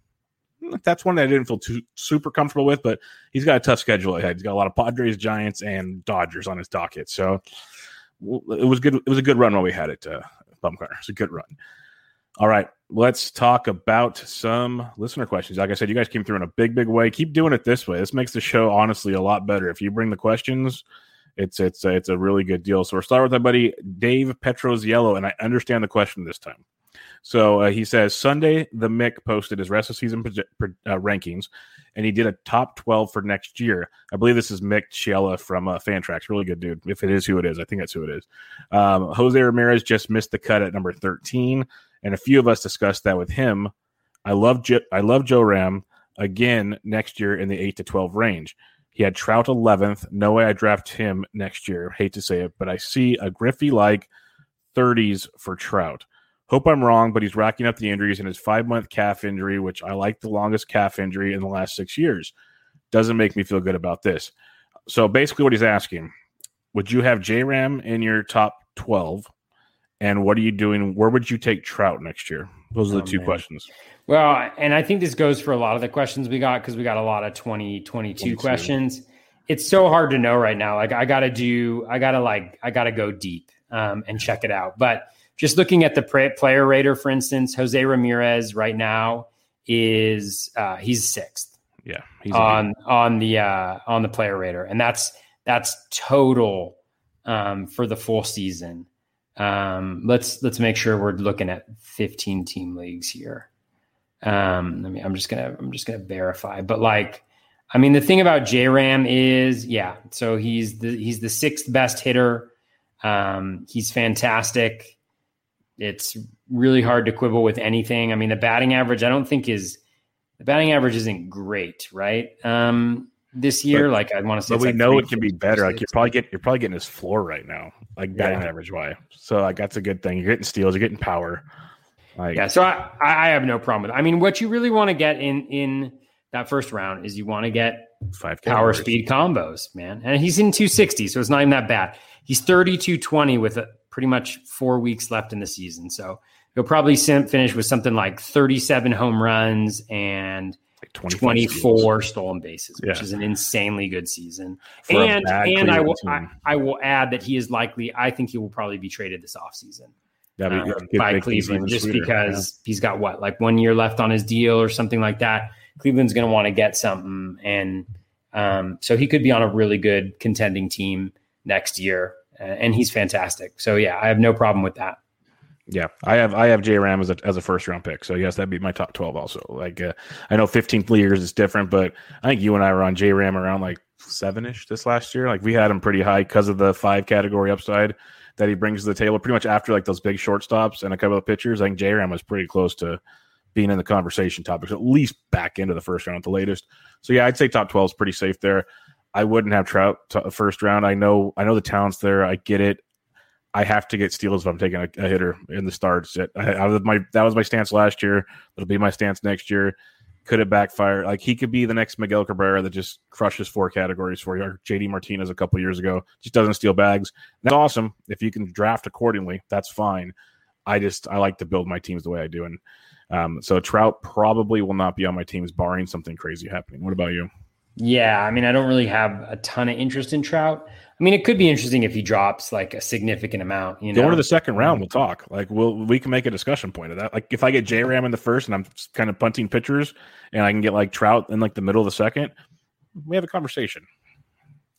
That's one that I didn't feel too super comfortable with, but he's got a tough schedule ahead. He's got a lot of Padres, Giants, and Dodgers on his docket. So it was good. It was a good run while we had it. Uh, Bumgarner. It's a good run. All right, let's talk about some listener questions. Like I said, you guys came through in a big, big way. Keep doing it this way. This makes the show honestly a lot better. If you bring the questions, it's it's it's a really good deal. So we're starting with my buddy Dave Petros Yellow, and I understand the question this time. So uh, he says Sunday the Mick posted his rest of season uh, rankings, and he did a top twelve for next year. I believe this is Mick Chiella from uh, Fantrax, really good dude. If it is who it is, I think that's who it is. Um, Jose Ramirez just missed the cut at number thirteen, and a few of us discussed that with him. I love I love Joe Ram again next year in the eight to twelve range. He had Trout 11th. No way I draft him next year. Hate to say it, but I see a Griffey like 30s for Trout. Hope I'm wrong, but he's racking up the injuries in his five month calf injury, which I like the longest calf injury in the last six years. Doesn't make me feel good about this. So basically, what he's asking would you have J Ram in your top 12? And what are you doing? Where would you take Trout next year? Those are the oh, two man. questions. Well, and I think this goes for a lot of the questions we got because we got a lot of 2022 questions. It's so hard to know right now. Like I got to do, I got to like, I got to go deep um, and check it out. But just looking at the player rater, for instance, Jose Ramirez right now is uh, he's sixth. Yeah, he's on on the uh, on the player rater, and that's that's total um, for the full season. Um, let's let's make sure we're looking at 15 team leagues here. Um, I mean, I'm just gonna I'm just gonna verify, but like, I mean, the thing about JRAM is, yeah, so he's the he's the sixth best hitter. Um, he's fantastic. It's really hard to quibble with anything. I mean, the batting average, I don't think is the batting average isn't great, right? Um, this year, but, like I want to say, but we like know it can be better. Like you're probably getting you're probably getting his floor right now, like batting yeah. average wise. So like that's a good thing. You're getting steals, you're getting power. Like, yeah, so I, I have no problem with it. I mean, what you really want to get in in that first round is you want to get five power speed combos, man. And he's in 260, so it's not even that bad. He's 32 20 with a, pretty much four weeks left in the season. So he'll probably finish with something like 37 home runs and like 24 steals. stolen bases, which yeah. is an insanely good season. For and and I will I, I, will add that he is likely. I think he will probably be traded this offseason uh, by Cleveland just sweeter. because yeah. he's got what like one year left on his deal or something like that. Cleveland's going to want to get something, and um, so he could be on a really good contending team next year, and he's fantastic. So yeah, I have no problem with that. Yeah, I have I have J Ram as a as a first round pick. So yes, that'd be my top twelve. Also, like uh, I know fifteenth years is different, but I think you and I were on J Ram around like seven ish this last year. Like we had him pretty high because of the five category upside that he brings to the table. Pretty much after like those big shortstops and a couple of pitchers, I think J Ram was pretty close to being in the conversation topics, at least back into the first round at the latest. So yeah, I'd say top twelve is pretty safe there. I wouldn't have Trout t- first round. I know I know the talent's there. I get it. I have to get steals if I'm taking a, a hitter in the starts. I, I, my that was my stance last year. It'll be my stance next year could it backfire? Like he could be the next Miguel Cabrera that just crushes four categories for you, or JD Martinez a couple years ago, just doesn't steal bags. That's awesome. If you can draft accordingly, that's fine. I just I like to build my teams the way I do, and um, so Trout probably will not be on my teams, barring something crazy happening. What about you? Yeah, I mean, I don't really have a ton of interest in Trout. I mean, it could be interesting if he drops like a significant amount. You know, going to the second round, we'll talk. Like, we'll we can make a discussion point of that. Like, if I get J Ram in the first and I'm kind of punting pitchers, and I can get like Trout in like the middle of the second, we have a conversation.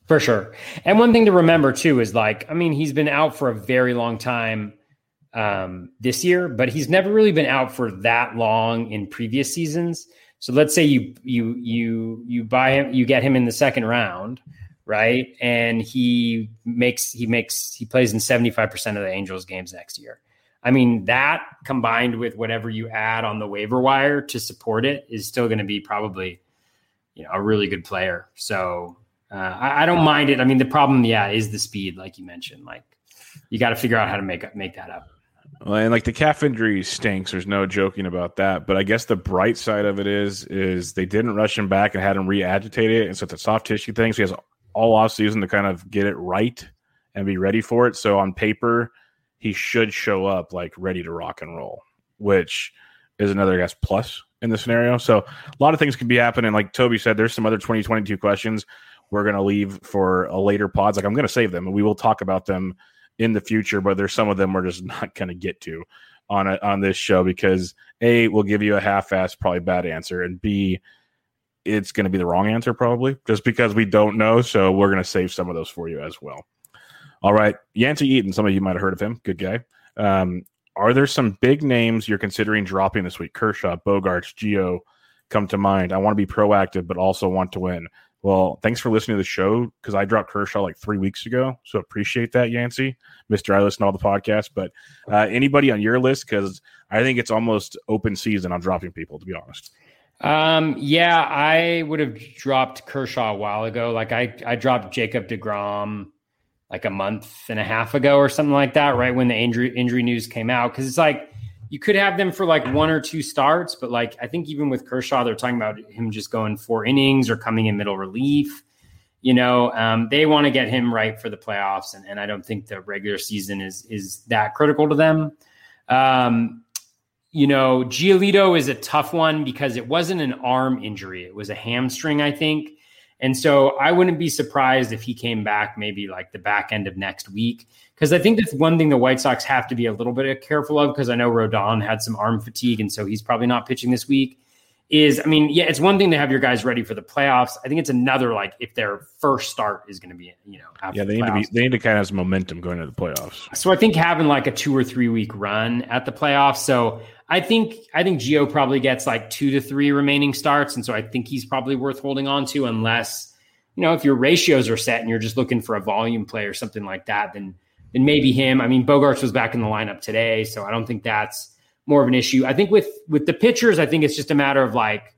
For sure. And one thing to remember too is like, I mean, he's been out for a very long time um, this year, but he's never really been out for that long in previous seasons. So let's say you you you you buy him, you get him in the second round right? And he makes he makes he plays in 75% of the Angels games next year. I mean, that combined with whatever you add on the waiver wire to support it is still going to be probably, you know, a really good player. So uh, I, I, don't mind it. I mean, the problem, yeah, is the speed, like you mentioned. Like you got to figure out how to make make that up. And like the calf injury stinks. There's no joking about that. But I guess the bright side of it is, is they didn't rush him back and had him re-agitate it, and so it's a soft tissue thing. So he has all off season to kind of get it right and be ready for it. So on paper, he should show up like ready to rock and roll, which is another I guess plus in the scenario. So a lot of things can be happening. Like Toby said, there's some other 2022 questions we're going to leave for a later pods. Like I'm going to save them and we will talk about them in the future, but there's some of them we're just (laughs) not going to get to on a, on this show because a will give you a half-assed, probably bad answer and b it's going to be the wrong answer probably just because we don't know. So we're going to save some of those for you as well. All right. Yancey Eaton, some of you might have heard of him. Good guy. Um, are there some big names you're considering dropping this week? Kershaw, Bogaerts, Gio come to mind. I want to be proactive, but also want to win. Well, thanks for listening to the show because I dropped Kershaw like three weeks ago. So appreciate that, Yancey. Mr. I listen to all the podcasts. But uh, anybody on your list? Because I think it's almost open season on dropping people, to be honest. Um, yeah, I would have dropped Kershaw a while ago. Like I, I dropped Jacob DeGrom like a month and a half ago or something like that, right when the injury injury news came out. Because it's like you could have them for like one or two starts, but like I think even with Kershaw, they're talking about him just going four innings or coming in middle relief. You know, um, they want to get him right for the playoffs, and, and I don't think the regular season is is that critical to them. Um, you know, Giolito is a tough one because it wasn't an arm injury; it was a hamstring, I think. And so I wouldn't be surprised if he came back maybe like the back end of next week. Because I think that's one thing the White Sox have to be a little bit careful of because I know Rodon had some arm fatigue and so he's probably not pitching this week. Is I mean, yeah, it's one thing to have your guys ready for the playoffs. I think it's another like if their first start is going to be, you know, yeah, they the need to be they need to kind of have some momentum going into the playoffs. So I think having like a two or three week run at the playoffs. So I think I think Gio probably gets like two to three remaining starts, and so I think he's probably worth holding on to unless you know if your ratios are set and you're just looking for a volume play or something like that. Then then maybe him. I mean, Bogaerts was back in the lineup today, so I don't think that's more of an issue. I think with with the pitchers, I think it's just a matter of like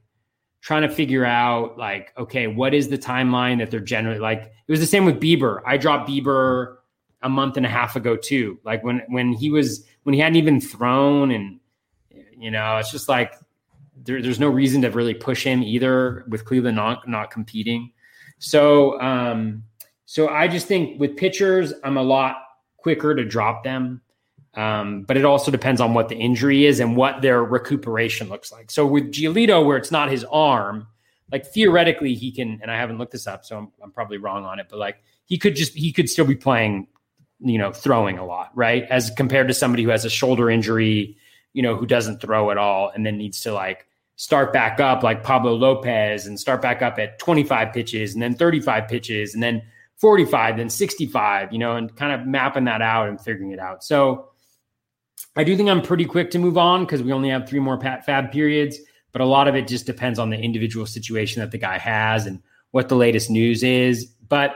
trying to figure out like okay, what is the timeline that they're generally like. It was the same with Bieber. I dropped Bieber a month and a half ago too. Like when when he was when he hadn't even thrown and you know, it's just like there, there's no reason to really push him either with Cleveland not not competing. So um, so I just think with pitchers, I'm a lot quicker to drop them. Um, but it also depends on what the injury is and what their recuperation looks like. So with Giolito, where it's not his arm, like theoretically he can, and I haven't looked this up, so I'm, I'm probably wrong on it, but like he could just he could still be playing, you know, throwing a lot, right? As compared to somebody who has a shoulder injury you know, who doesn't throw at all and then needs to like start back up like Pablo Lopez and start back up at 25 pitches and then 35 pitches and then 45, then 65, you know, and kind of mapping that out and figuring it out. So I do think I'm pretty quick to move on because we only have three more pat FAAB periods, but a lot of it just depends on the individual situation that the guy has and what the latest news is. But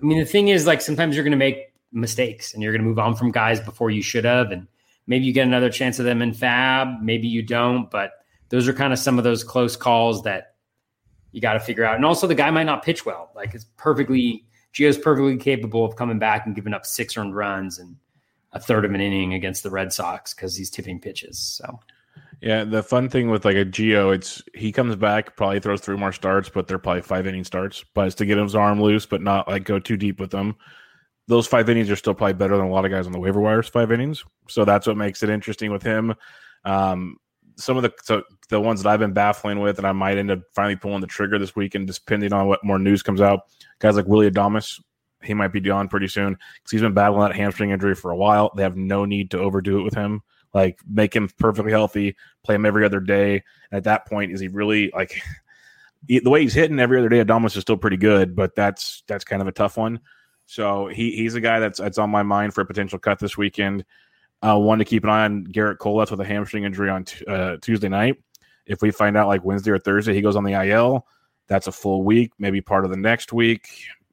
I mean, the thing is, like, sometimes you're going to make mistakes and you're going to move on from guys before you should have. And Maybe you get another chance of them in FAAB. Maybe you don't. But those are kind of some of those close calls that you got to figure out. And also, the guy might not pitch well. Like it's perfectly, Gio's perfectly capable of coming back and giving up six earned runs and a third of an inning against the Red Sox because he's tipping pitches. So. Yeah, the fun thing with like a Gio, it's he comes back, probably throws three more starts, but they're probably five inning starts. But it's to get his arm loose, but not like go too deep with them those five innings are still probably better than a lot of guys on the waiver wires five innings. So that's what makes it interesting with him. Um, some of the so the ones that I've been baffling with, and I might end up finally pulling the trigger this weekend, depending on what more news comes out. Guys like Willy Adames, he might be gone pretty soon because he's been battling that hamstring injury for a while. They have no need to overdo it with him. Like make him perfectly healthy, play him every other day. And at that point, is he really like (laughs) the way he's hitting every other day? Adames is still pretty good, but that's that's kind of a tough one. So he he's a guy that's that's on my mind for a potential cut this weekend. Uh, one to keep an eye on Gerrit Cole. That's with a hamstring injury on t- uh, Tuesday night. If we find out like Wednesday or Thursday he goes on the IL, that's a full week, maybe part of the next week.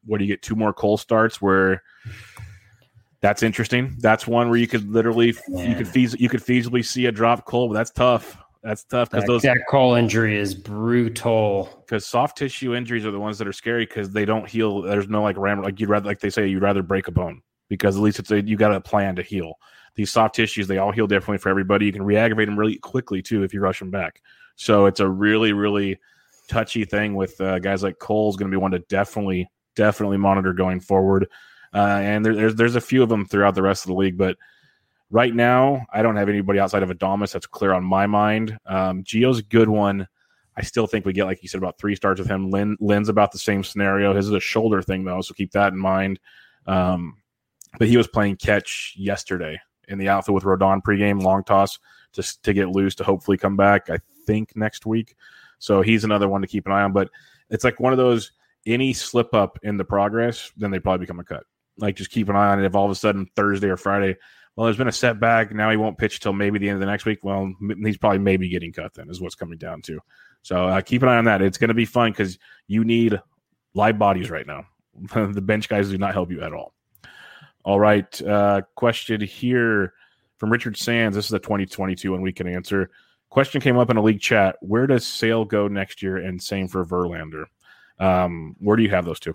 What do you get? Two more Cole starts where that's interesting. That's one where you could literally yeah. you could feas- you could feasibly see a drop Cole, but that's tough. That's tough because those that Cole injury is brutal. Because soft tissue injuries are the ones that are scary because they don't heal. There's no like ram like you'd rather like they say you'd rather break a bone because at least it's a you got a plan to heal. These soft tissues they all heal differently for everybody. You can reaggravate them really quickly too if you rush them back. So it's a really really touchy thing with uh, guys like Cole is going to be one to definitely definitely monitor going forward. Uh, and there, there's there's a few of them throughout the rest of the league, but Right now, I don't have anybody outside of Adames that's clear on my mind. Um, Gio's a good one. I still think we get, like you said, about three starts with him. Lynn's about the same scenario. His is a shoulder thing, though, so keep that in mind. Um, but he was playing catch yesterday in the outfield with Rodon pregame, long toss just to get loose to hopefully come back, I think, next week. So he's another one to keep an eye on. But it's like one of those any slip up in the progress, then they probably become a cut. Like just keep an eye on it. If all of a sudden Thursday or Friday, well, there's been a setback. Now he won't pitch till maybe the end of the next week. Well, he's probably maybe getting cut. Then is what's coming down to. So uh, keep an eye on that. It's going to be fun because you need live bodies right now. (laughs) the bench guys do not help you at all. All right. Uh, question here from Richard Sands. This is a 2022 one we can answer. Question came up in a league chat. Where does Sale go next year? And same for Verlander. Um, where do you have those two?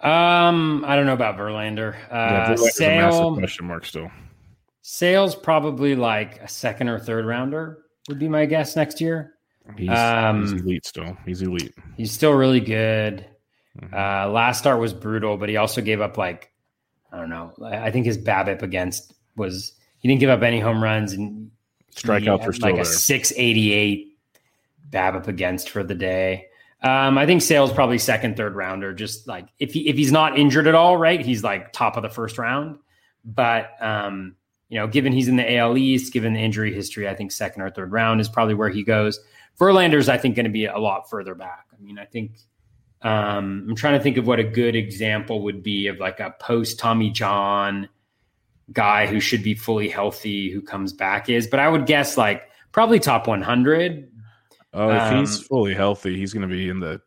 Um, I don't know about Verlander. Uh, yeah, Sale question mark still. Sales probably like a second or third rounder would be my guess next year. He's, um, he's elite still. He's elite. He's still really good. Mm-hmm. Uh, last start was brutal, but he also gave up like I don't know. I think his BABIP against was he didn't give up any home runs and strikeouts were still like a six eighty eight BABIP against for the day. Um, I think Sale's probably second, third rounder. Just like if he if he's not injured at all, right? He's like top of the first round. But um, you know, given he's in the AL East, given the injury history, I think second or third round is probably where he goes. Verlander's, I think, going to be a lot further back. I mean, I think um, I'm trying to think of what a good example would be of like a post Tommy John guy who should be fully healthy who comes back is, but I would guess like probably top 100. Oh, if um, he's fully healthy, he's going to be in the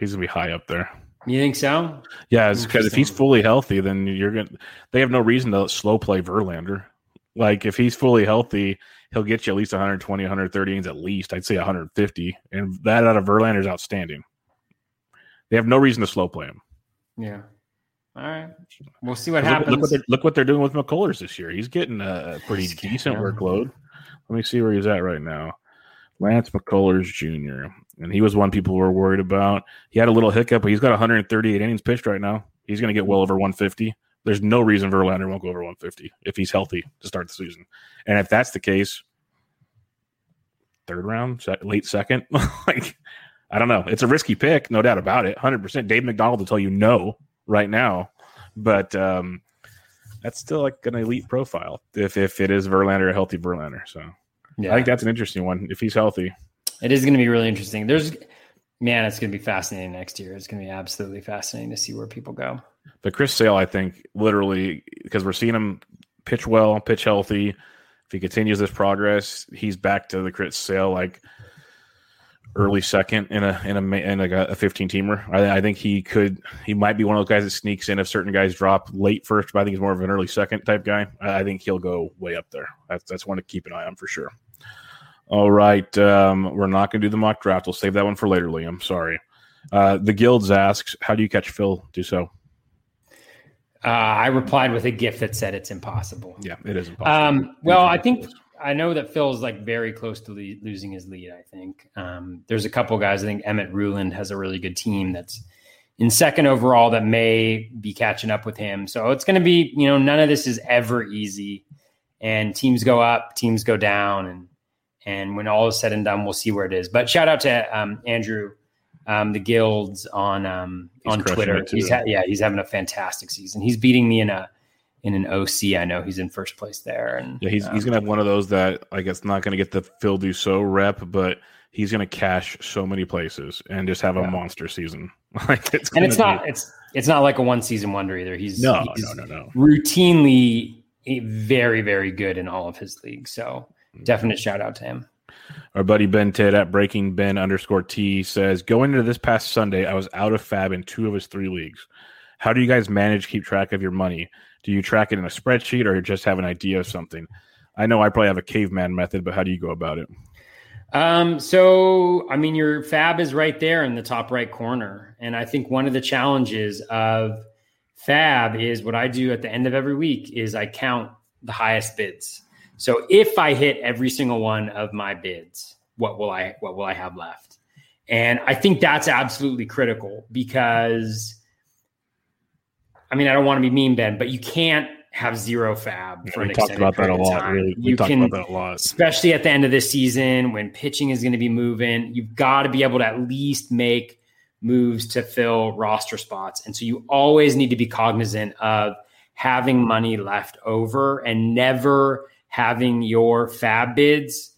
he's going to be high up there. You think so? Yeah, because if he's fully healthy, then you're going. to They have no reason to slow play Verlander. Like if he's fully healthy, he'll get you at least 120, 130 innings at least. I'd say 150, and that out of Verlander is outstanding. They have no reason to slow play him. Yeah. All right. We'll see what look, happens. Look what, they're, look what they're doing with McCullers this year. He's getting a pretty decent workload. Let me see where he's at right now. Lance McCullers Jr. And he was one people were worried about. He had a little hiccup, but he's got 138 innings pitched right now. He's going to get well over 150. There's no reason Verlander won't go over 150 if he's healthy to start the season. And if that's the case, third round, late second, (laughs) like I don't know. It's a risky pick, no doubt about it. 100%. Dave McDonald will tell you no right now, but um, that's still like an elite profile if if it is Verlander a healthy Verlander. So yeah. I think that's an interesting one if he's healthy. It is going to be really interesting. There's man, it's going to be fascinating next year. It's going to be absolutely fascinating to see where people go. But Chris Sale, I think, literally because we're seeing him pitch well, pitch healthy. If he continues this progress, he's back to the Chris Sale like early second in a in a in like a, 15 teamer. I, I, think he could he might be one of those guys that sneaks in if certain guys drop late first, but I think he's more of an early second type guy. I, I think he'll go way up there. That's that's one to keep an eye on for sure. All right, um, we're not going to do the mock draft. We'll save that one for later, Liam. Sorry. Uh, the guilds asks, how do you catch Phil Dussault? Uh, I replied with a gift that said it's impossible. Yeah, it is impossible. Um, well, I think I know that Phil's like very close to le- losing his lead. I think um, there's a couple guys. I think Emmett Ruland has a really good team that's in second overall that may be catching up with him. So it's going to be, you know, none of this is ever easy, and teams go up, teams go down, and and when all is said and done, we'll see where it is. But shout out to um, Andrew, um, the guilds on um, on Twitter. He's ha- yeah, he's having a fantastic season. He's beating me in a in an OC. I know he's in first place there. And yeah, he's, um, he's gonna have one of those that I guess not gonna get the Phil Dussault rep, but he's gonna cash so many places and just have a yeah. monster season. (laughs) like it's and it's not it's it's not like a one season wonder either. He's no he's no no no routinely very very good in all of his leagues. So mm-hmm. definite shout out to him. Our buddy Ben Ted at Breaking Ben underscore T says, going into this past Sunday, I was out of FAAB in two of his three leagues. How do you guys manage keep track of your money? Do you track it in a spreadsheet or just have an idea of something? I know I probably have a caveman method, but how do you go about it? Um, so I mean, your FAAB is right there in the top right corner. And I think one of the challenges of FAAB is what I do at the end of every week is I count the highest bids. So if I hit every single one of my bids, what will I what will I have left? And I think that's absolutely critical because I mean, I don't want to be mean, Ben, but you can't have zero FAAB for yeah, an extended about that a lot. Time. Really, you can, about that a lot, especially at the end of this season when pitching is going to be moving. You've got to be able to at least make moves to fill roster spots, and so you always need to be cognizant of having money left over and never having your FAAB bids,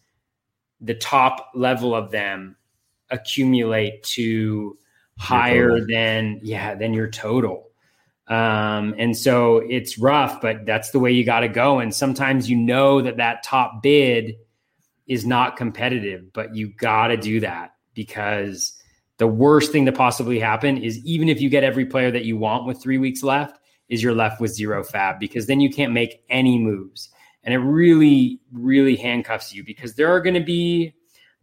the top level of them, accumulate to higher than yeah than your total Um, and so it's rough, but that's the way you got to go. And sometimes you know that that top bid is not competitive, but you got to do that because the worst thing to possibly happen is even if you get every player that you want with three weeks left, is you're left with zero FAAB because then you can't make any moves. And it really, really handcuffs you because there are going to be,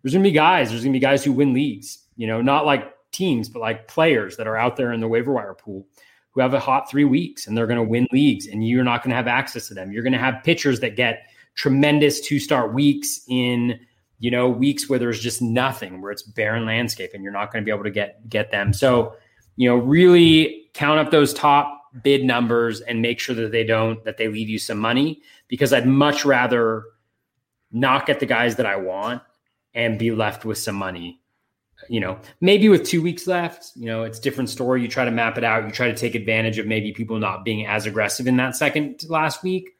there's going to be guys, there's going to be guys who win leagues, you know, not like teams, but like players that are out there in the waiver wire pool who have a hot three weeks and they're going to win leagues and you're not going to have access to them. You're going to have pitchers that get tremendous two start weeks in, you know, weeks where there's just nothing, where it's barren landscape and you're not going to be able to get get them. So, you know, really count up those top bid numbers and make sure that they don't that they leave you some money because I'd much rather not get the guys that I want and be left with some money you know, maybe with two weeks left, you know, it's different story. You try to map it out. You try to take advantage of maybe people not being as aggressive in that second last week.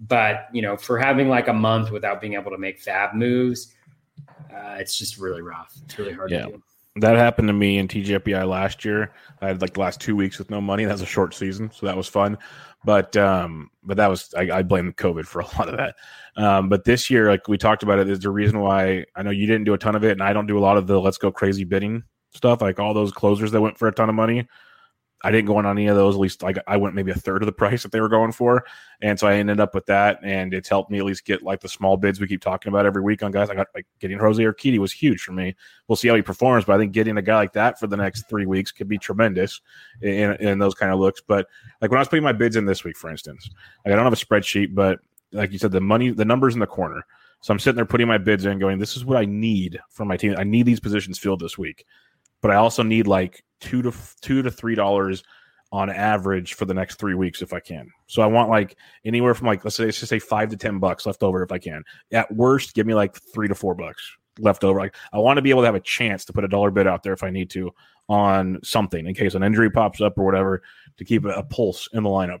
But, you know, for having like a month without being able to make FAAB moves, uh, it's just really rough. It's really hard yeah. to do. That happened to me in TGFBI last year. I had like the last two weeks with no money. That was a short season, so that was fun. But um, but that was I, I blame COVID for a (laughs) lot of that. Um, but this year, like we talked about it, there's a reason why I know you didn't do a ton of it, and I don't do a lot of the let's go crazy bidding stuff, like all those closers that went for a ton of money. I didn't go on any of those. At least like I went maybe a third of the (laughs) price that they were going for, and so I ended up with that, and it's helped me at least get like the small bids we keep talking about every week on guys. I got like getting Jose Urquidy was huge for me. We'll see how he performs, but I think getting a guy like that for the next three weeks could be tremendous in, in those kind of looks. But like when I was putting my bids in this week, for instance, like I don't have a spreadsheet, but like you said, the money, the numbers in the corner. So I'm sitting there putting my bids in, going, "This is what I need for my team. I need these positions filled this week, but I also need like two to two to three dollars." on average for the next three weeks if I can. So I want like anywhere from like let's say let's just say five to ten bucks left over if I can. At worst, give me like three to four bucks left over. Like I want to be able to have a chance to put a dollar bid out there if I need to on something in case an injury pops up or whatever to keep a, pulse in the lineup.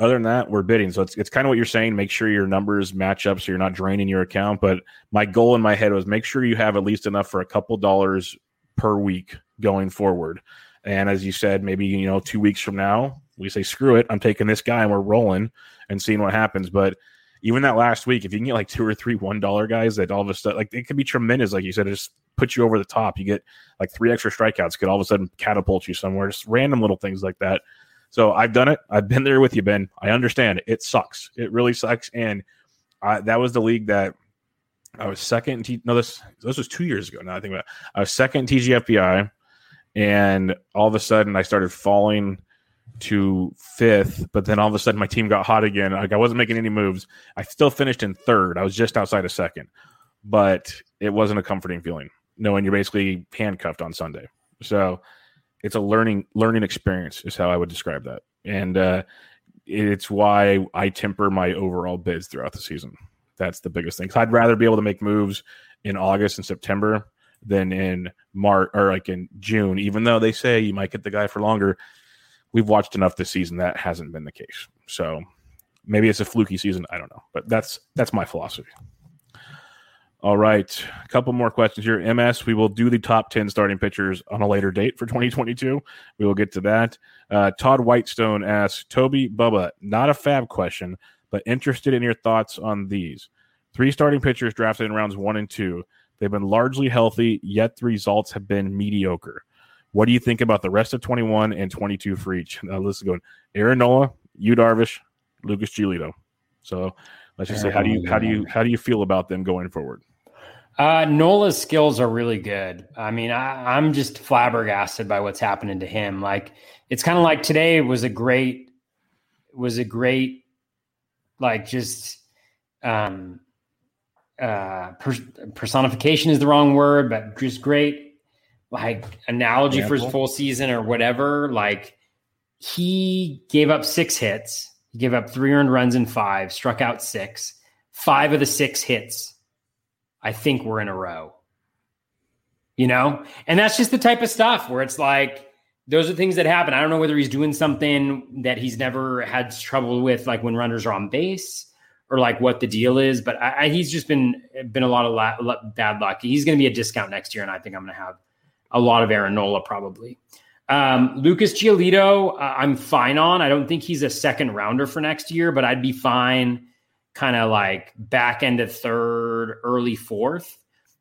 Other than that, we're bidding. So it's it's kind of what you're saying. Make sure your numbers match up so you're not draining your account. But my goal in my head was make sure you have at least enough for a couple dollars per week going forward. And as you said, maybe you know, two weeks from now, we say, screw it, I'm taking this guy and we're rolling and seeing what happens. But even that last week, if you can get like two or three one dollar guys that all of a sudden like it could be tremendous, like you said, it just put you over the top. You get like three extra strikeouts, could all of a sudden catapult you somewhere, just random little things like that. So I've done it. I've been there with you, Ben. I understand it. It sucks. It really sucks. And I, that was the league that I was second. T- no, this this was two years ago. Now I think about. It. I was second TGFBI and all of a sudden I started falling to fifth, but then all of a sudden my team got hot again. Like I wasn't making any moves. I still finished in third. I was just outside of second, but it wasn't a comforting feeling knowing you're basically handcuffed on Sunday. So it's a learning learning experience is how I would describe that, and uh, it's why I temper my overall bids throughout the season. That's the biggest thing. I'd rather be able to make moves in August and September than in March or like in June, even though they say you might get the guy for longer. We've watched enough this season that hasn't been the case. So maybe it's a fluky season. I don't know, but that's that's my philosophy. All right, a couple more questions here. MS, we will do the top ten starting pitchers on a later date for 2022. We will get to that. Uh, Todd Whitestone asks Toby Bubba, not a FAAB question, but interested in your thoughts on these three starting pitchers drafted in rounds one and two. They've been largely healthy, yet the results have been mediocre. What do you think about the rest of 21 and 22 for each? Now, let's go. Aaron Nola, Yu Darvish, Lucas Giolito. So let's just say, how do you how do you how do you feel about them going forward? Uh, Nola's skills are really good. I mean, I, I'm just flabbergasted by what's happening to him. Like, it's kind of like today was a great was a great like just um uh, per- personification is the wrong word, but just great like analogy Example. for his full season or whatever. Like he gave up six hits, he gave up three earned runs in five, struck out six. Five of the six hits, I think, were in a row. You know, and that's just the type of stuff where it's like those are things that happen. I don't know whether he's doing something that he's never had trouble with, like when runners are on base or like what the deal is. But I, I, he's just been been a lot of la- bad luck. He's going to be a discount next year, and I think I'm going to have a lot of Aaron Nola probably. Um, Lucas Giolito, uh, I'm fine on. I don't think he's a second rounder for next year, but I'd be fine kind of like back end of third, early fourth.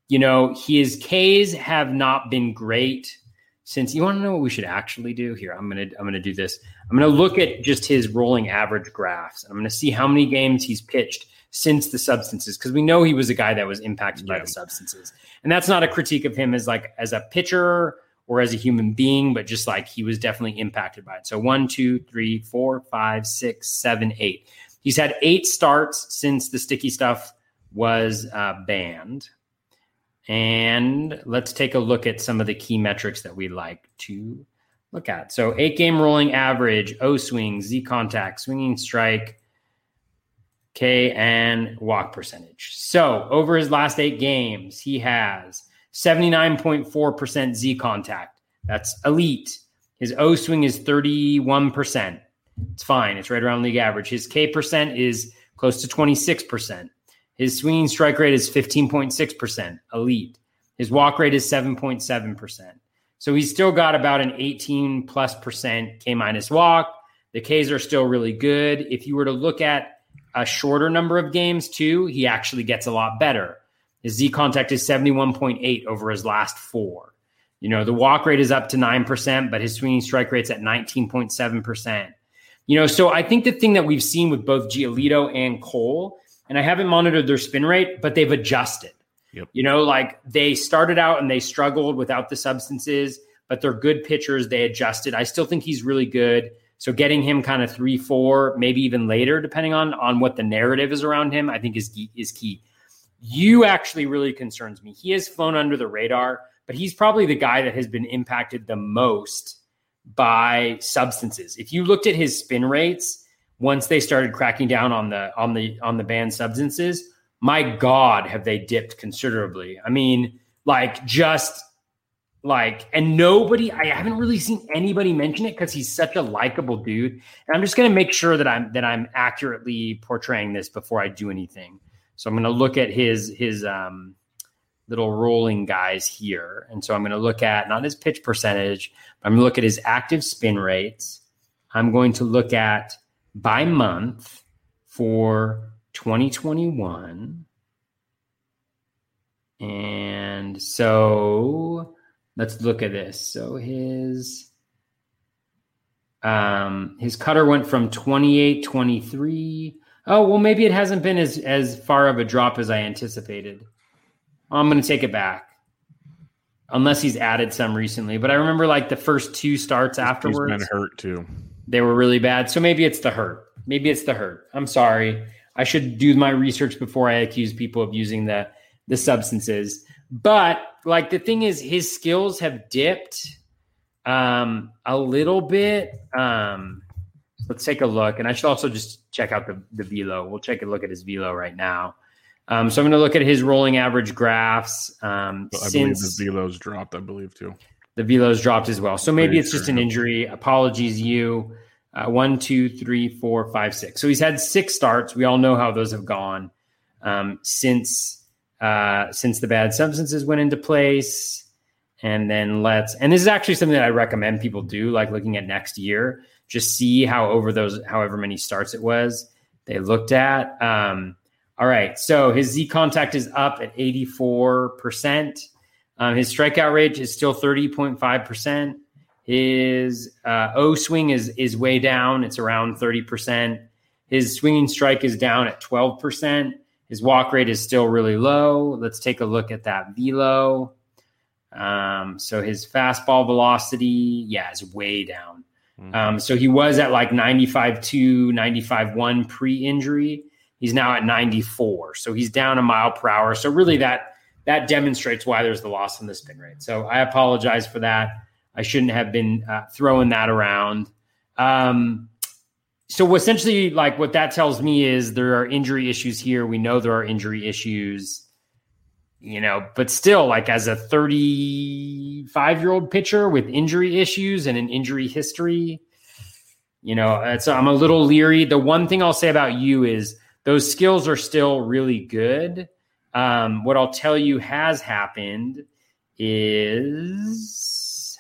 You know, his Ks have not been great since you want to know what we should actually do here. I'm gonna I'm gonna do this. I'm gonna look at just his rolling average graphs. I'm gonna see how many games he's pitched since the substances because we know he was a guy that was impacted yeah. by the substances, and that's not a critique of him as like as a pitcher or as a human being, but just like he was definitely impacted by it. So one, two, three, four, five, six, seven, eight. He's had eight starts since the sticky stuff was uh, banned. And let's take a look at some of the key metrics that we like to look at. So, eight game rolling average, O swing, Z contact, swinging strike, K, and walk percentage. So, over his last eight games, he has 79.4% Z contact. That's elite. His O swing is 31%. It's fine. It's right around league average. His K percent is close to 26%. His swinging strike rate is 15.6%, elite. His walk rate is 7.7%. So he's still got about an 18 plus percent K minus walk. The Ks are still really good. If you were to look at a shorter number of games too, he actually gets a lot better. His Z contact is 71.8 over his last four. You know, the walk rate is up to 9%, but his swinging strike rate's at 19.7%. You know, so I think the thing that we've seen with both Giolito and Cole, and I haven't monitored their spin rate, but they've adjusted. Yep. You know, like they started out and they struggled without the substances, but they're good pitchers. They adjusted. I still think he's really good. So getting him kind of three, four, maybe even later, depending on on what the narrative is around him, I think is is key Yu actually really concerns me. He has flown under the radar, but he's probably the guy that has been impacted the most by substances. If you looked at his spin rates once they started cracking down on the on the on the banned substances, my god, have they dipped considerably. I mean, like just like and nobody I haven't really seen anybody mention it cuz he's such a likable dude. And I'm just going to make sure that I'm that I'm accurately portraying this before I do anything. So I'm going to look at his his um, little rolling guys here, and so I'm going to look at not his pitch percentage. I'm going to look at his active spin rates. I'm going to look at by month for 2021. And so let's look at this. So his um his cutter went from 28 23 Oh well, maybe it hasn't been as as far of a drop as I anticipated. I'm going to take it back, unless he's added some recently. But I remember like the first two starts afterwards. He's been hurt too. They were really bad. So maybe it's the hurt. Maybe it's the hurt. I'm sorry. I should do my research before I accuse people of using the the substances. But like the thing is, his skills have dipped um, a little bit. Um, let's take a look. And I should also just check out the, the velo. We'll take a look at his velo right now. Um, so I'm going to look at his rolling average graphs. Um, I since believe the velo's dropped, I believe too. The velo's dropped as well. So maybe it's just an injury. Apologies, Yu. Uh, one, two, three, four, five, six. So he's had six starts. We all know how those have gone um, since uh, since the bad substances went into place. And then let's. And this is actually something that I recommend people do, like looking at next year just see how over those however many starts it was they looked at. Um, all right, so his Z contact is up at 84%. Um, his strikeout rate is still 30.5%. His uh, O swing is is way down. It's around 30%. His swinging strike is down at 12%. His walk rate is still really low. Let's take a look at that velo. Um, so his fastball velocity, yeah, is way down. Mm-hmm. Um, so he was at like 95 2, 95 1 pre injury. He's now at 94. So he's down a mile per hour. So really that that demonstrates why there's the loss in the spin rate. So I apologize for that. I shouldn't have been uh, throwing that around. Um, so essentially, like what that tells me is there are injury issues here. We know there are injury issues you know, but still, like as a 35 year old pitcher with injury issues and an injury history, you know, it's, I'm a little leery. The one thing I'll say about Yu is those skills are still really good. Um, what I'll tell you has happened is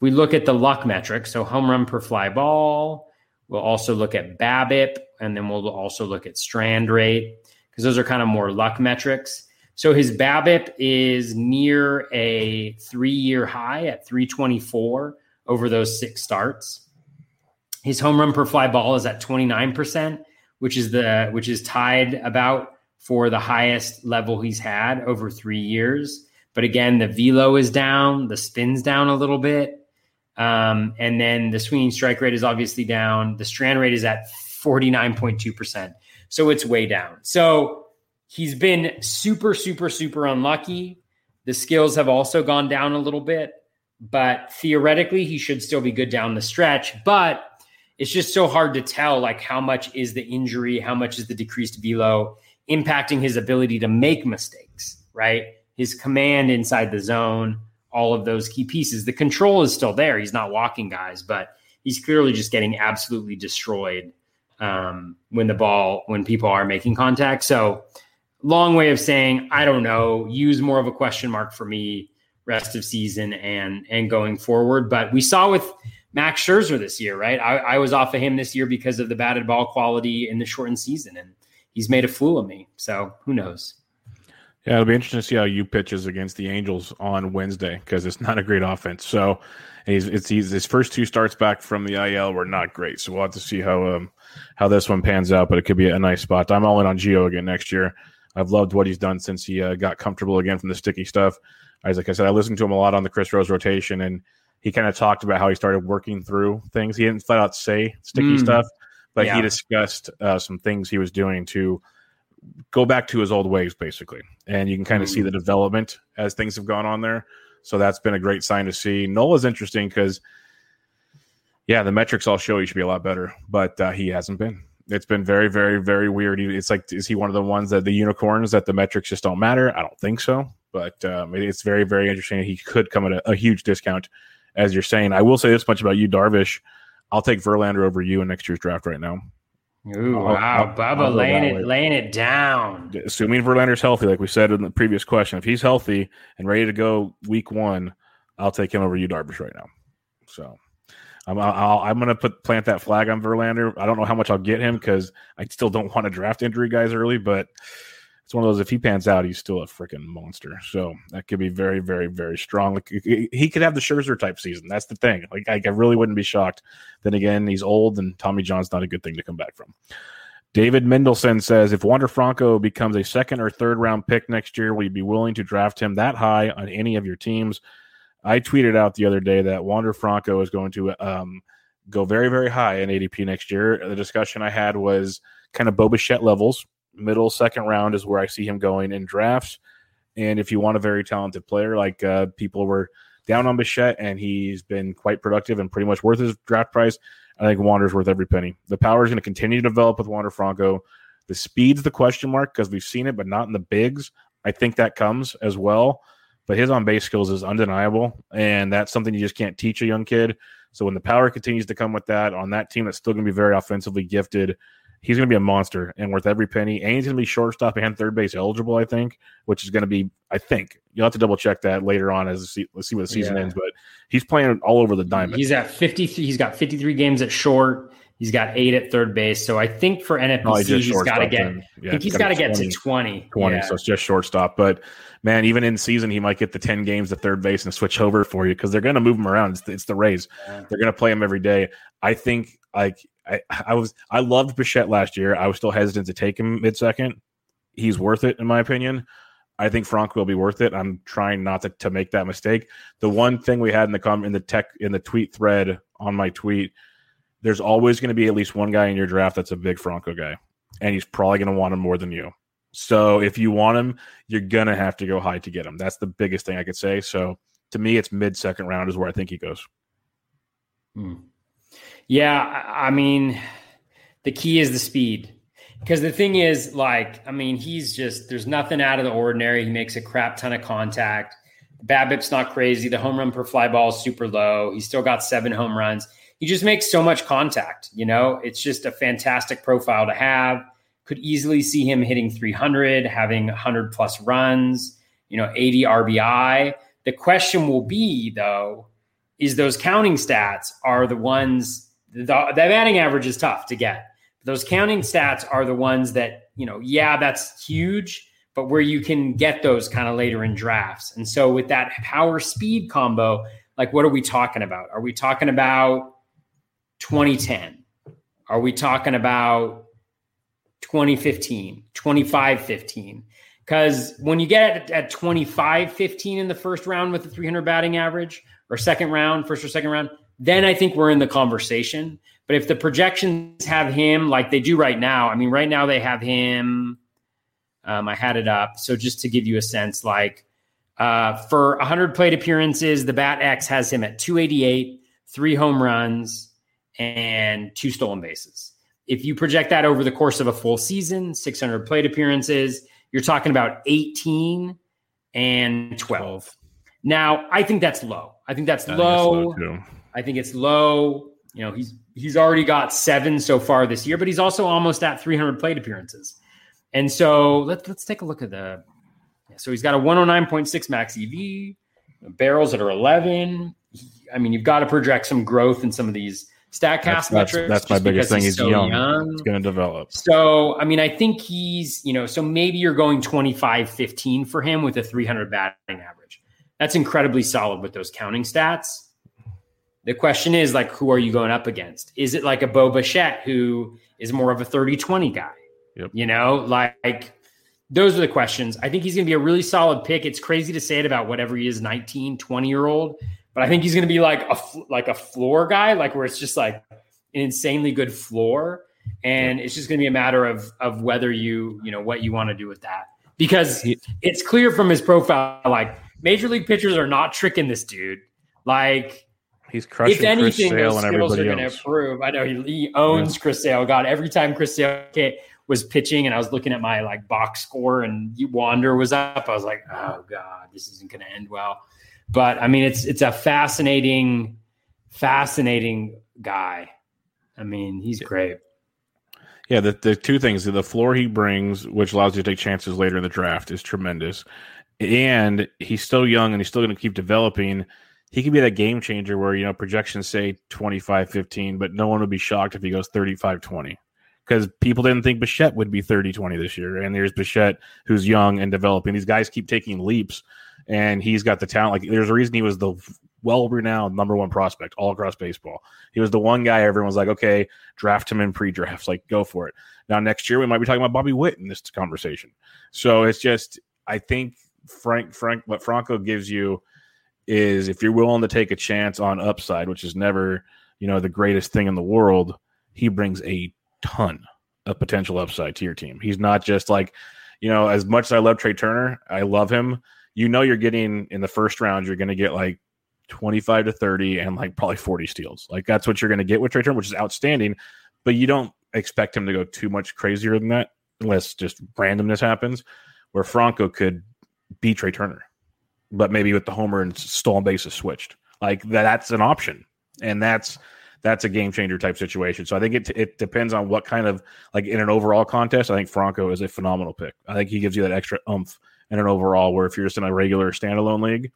we look at the luck metric, so home run per fly ball. We'll also look at BABIP, and then we'll also look at strand rate because those are kind of more luck metrics. So his BABIP is near a three-year high at 324 over those six starts. His home run per fly ball is at 29%, which is the which is tied about for the highest level he's had over three years. But again, the velo is down, the spin's down a little bit. Um, and then the swinging strike rate is obviously down. The strand rate is at 49.2%. So it's way down. So he's been super, super, super unlucky. The skills have also gone down a little bit, but theoretically, he should still be good down the stretch. But it's just so hard to tell like how much is the injury, how much is the decreased velo impacting his ability to make mistakes, right? His command inside the zone all of those key pieces. The control is still there. He's not walking guys, but he's clearly just getting absolutely destroyed um, when the ball, when people are making contact. So, long way of saying, I don't know. Use more of a question mark for me rest of season and and going forward. But we saw with Max Scherzer this year, right? I, I was off of him this year because of the batted ball quality in the shortened season, and he's made a fool of me. So who knows? Yeah, it'll be interesting to see how Yu pitches against the Angels on Wednesday because it's not a great offense. So he's it's he's, his first two starts back from the IL were not great. So we'll have to see how um how this one pans out. But it could be a nice spot. I'm all in on Gio again next year. I've loved what he's done since he uh, got comfortable again from the sticky stuff. As like I said, I listened to him a lot on the Chris Rose rotation, and he kind of talked about how he started working through things. He didn't flat out say sticky mm. stuff, but yeah. he discussed uh, some things he was doing to go back to his old ways, basically. And you can kind of mm-hmm. see the development as things have gone on there. So that's been a great sign to see. Nola's interesting because, yeah, the metrics all show he should be a lot better, but uh, he hasn't been. It's been very, very, very weird. It's like, is he one of the ones that the unicorns that the metrics just don't matter? I don't think so, but um, it's very, very interesting. He could come at a, a huge discount, as you're saying. I will say this much about Yu, Darvish. I'll take Verlander over Yu in next year's draft right now. Ooh, wow, Bubba laying it laying it down. Assuming Verlander's healthy, like we said in the previous question, if he's healthy and ready to go week one, I'll take him over Yu, Darvish, right now. So I'm i am going to put plant that flag on Verlander. I don't know how much I'll get him because I still don't want to draft injury guys early, but it's one of those. If he pans out, he's still a freaking monster. So that could be very, very, very strong. Like he could have the Scherzer type season. That's the thing. Like I, really wouldn't be shocked. Then again, he's old, and Tommy John's not a good thing to come back from. David Mendelson says, if Wander Franco becomes a second or third round pick next year, will you be willing to draft him that high on any of your teams? I tweeted out the other day that Wander Franco is going to um, go very, very high in ADP next year. The discussion I had was kind of Bo Bichette levels middle second round is where I see him going in drafts. And if you want a very talented player, like uh, people were down on Bichette, and he's been quite productive and pretty much worth his draft price, I think Wander's worth every penny. The power is going to continue to develop with Wander Franco. The speed's the question mark because we've seen it, but not in the bigs. I think that comes as well. But his on base skills is undeniable, and that's something you just can't teach a young kid. So when the power continues to come with that on that team that's still going to be very offensively gifted, he's going to be a monster and worth every penny. And he's going to be shortstop and third base eligible, I think, which is going to be, I think, you'll have to double check that later on as see, let's see what the season yeah. ends. But he's playing all over the diamond. He's at 53. He's got 53 games at short. He's got eight at third base. So I think for NFBC, he's got to get. Yeah, I think he's got to get to 20. 20. Yeah. So it's just shortstop. But man, even in season, he might get the 10 games at third base and switch over for you because they're going to move him around. It's, it's the Rays. They're going to play him every day. I think like I, I was I loved Bichette last year. I was still hesitant to take him mid second. He's worth it in my opinion. I think Frank will be worth it. I'm trying not to, to make that mistake. The one thing we had in the com in the tech in the tweet thread on my tweet, there's always going to be at least one guy in your draft that's a big Franco guy, and he's probably going to want him more than you. So if you want him, you're gonna have to go high to get him. That's the biggest thing I could say. So to me, it's mid second round is where I think he goes. Hmm. Yeah, I mean, the key is the speed. Because the thing is, like, I mean, he's just there's nothing out of the ordinary. He makes a crap ton of contact. BABIP's not crazy. The home run per fly ball is super low. He's still got seven home runs. He just makes so much contact. You know, it's just a fantastic profile to have. Could easily see him hitting 300, having 100 plus runs. You know, 80 RBI. The question will be though, is those counting stats are the ones the, batting average is tough to get. Those counting stats are the ones that, you know, yeah, that's huge, but where you can get those kind of later in drafts. And so with that power speed combo, like what are we talking about? Are we talking about 2010? Are we talking about 2015, 2515? Because when you get at, at 25 15 in the first round with the 300 batting average, or second round, first or second round, then I think we're in the conversation. But if the projections have him like they do right now, I mean, right now they have him. Um, I had it up. So just to give you a sense, like uh, for 100 plate appearances, the Bat X has him at 288, three home runs, and two stolen bases. If you project that over the course of a full season, 600 plate appearances, you're talking about 18 and 12. Now, I think that's low. I think that's I low. Think I think it's low. You know, he's he's already got seven so far this year, but he's also almost at 300 plate appearances. And so let's let's take a look at the. So he's got a 109.6 max EV, barrels that are 11. I mean, you've got to project some growth in some of these Statcast that's, metrics. That's, that's my biggest thing. He's, he's so young. young. It's going to develop. So, I mean, I think he's, you know, so maybe you're going 25 15 for him with a 300 batting average. That's incredibly solid with those counting stats. The question is, like, who are you going up against? Is it like a Bo Bichette who is more of a 30 20 guy? Yep. You know, like, those are the questions. I think he's going to be a really solid pick. It's crazy to say it about whatever he is, 19, 20 year old but I think he's going to be like a like a floor guy, like where it's just like an insanely good floor, and it's just going to be a matter of of whether you you know what you want to do with that because it's clear from his profile like major league pitchers are not tricking this dude. Like he's crushing. If anything, Chris those skills are going to improve. I know he, he owns yeah. Chris Sale. God, every time Chris Sale was pitching, and I was looking at my like box score, and Wander was up, I was like, oh god, this isn't going to end well. But I mean, it's it's a fascinating, fascinating guy. I mean, he's great. Yeah, the, the two things the floor he brings, which allows you to take chances later in the draft, is tremendous. And he's still young and he's still going to keep developing. He could be that game changer where, you know, projections say 25 15, but no one would be shocked if he goes 35 20 because people didn't think Bichette would be 30 20 this year. And there's Bichette who's young and developing. These guys keep taking leaps and he's got the talent. Like there's a reason he was the well renowned number one prospect all across baseball. He was the one guy everyone's like, okay, draft him in pre drafts, like go for it. Now next year we might be talking about Bobby Witt in this conversation. So it's just I think Frank Frank what Franco gives you is if you're willing to take a chance on upside, which is never you know the greatest thing in the world, he brings a ton of potential upside to your team. He's not just like, you know, as much as I love Trea Turner, I love him you know you're getting in the first round, you're going to get like 25 to 30 and like probably 40 steals. Like that's what you're going to get with Trea Turner, which is outstanding. But you don't expect him to go too much crazier than that unless just randomness happens. Where Franco could be Trea Turner, but maybe with the homer and stolen bases switched. Like that, that's an option, and that's that's a game changer type situation. So I think it it depends on what kind of like in an overall contest. I think Franco is a phenomenal pick. I think he gives you that extra oomph in an overall. Where if you're just in a regular standalone league,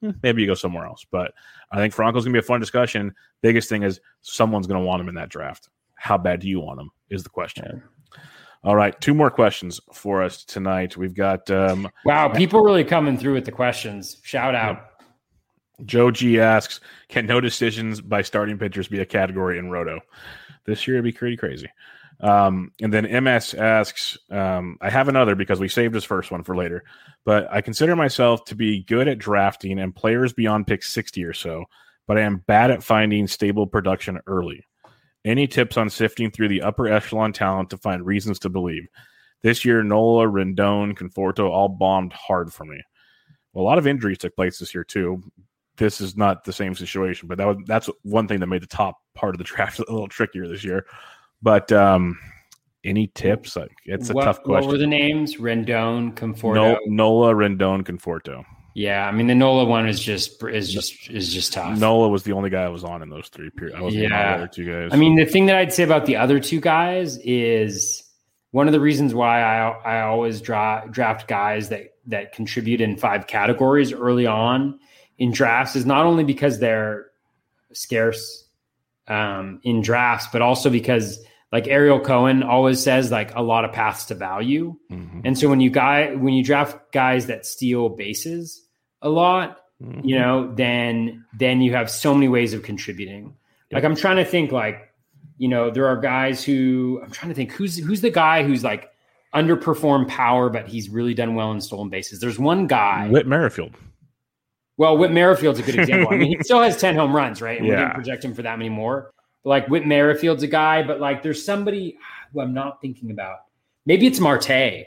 hmm, maybe you go somewhere else. But I think Franco's gonna be a fun discussion. Biggest thing is someone's gonna want him in that draft. How bad do you want him? Is the question. All right, two more questions for us tonight. We've got um, wow, people really coming through with the questions. Shout out. Joe G asks, "Can no decisions by starting pitchers be a category in Roto this year? It'd be pretty crazy." Um, and then MS asks, um, I have another because we saved his first one for later, but I consider myself to be good at drafting and players beyond pick 60 or so, but I am bad at finding stable production early. Any tips on sifting through the upper echelon talent to find reasons to believe? This year, Nola, Rendon, Conforto all bombed hard for me. Well, a lot of injuries took place this year too. This is not the same situation, but that was, that's one thing that made the top part of the (laughs) draft a little trickier this year. But um, any tips? Like it's a what, tough question. What were the names? Rendon, Conforto, no, Nola, Rendon, Conforto. Yeah, I mean the Nola one is just is just is just tough. Nola was the only guy I was on in those three periods. I was yeah. other two guys. I mean, the thing that I'd say about the other two guys is one of the reasons why I I always draw, draft guys that that contribute in five categories early on in drafts is not only because they're scarce um, in drafts, but also because like Ariel Cohen always says, like a lot of paths to value. Mm-hmm. And so when you guy when you draft guys that steal bases a lot, mm-hmm. you know, then then you have so many ways of contributing. Yep. Like I'm trying to think like, you know, there are guys who I'm trying to think who's who's the guy who's like underperformed power, but he's really done well in stolen bases. There's one guy, Whit Merrifield. Well, Whit Merrifield's a good example. I mean, he (laughs) still has 10 home runs, right? And yeah. we didn't project him for that many more. But like Whit Merrifield's a guy, but like there's somebody who I'm not thinking about. Maybe it's Marte.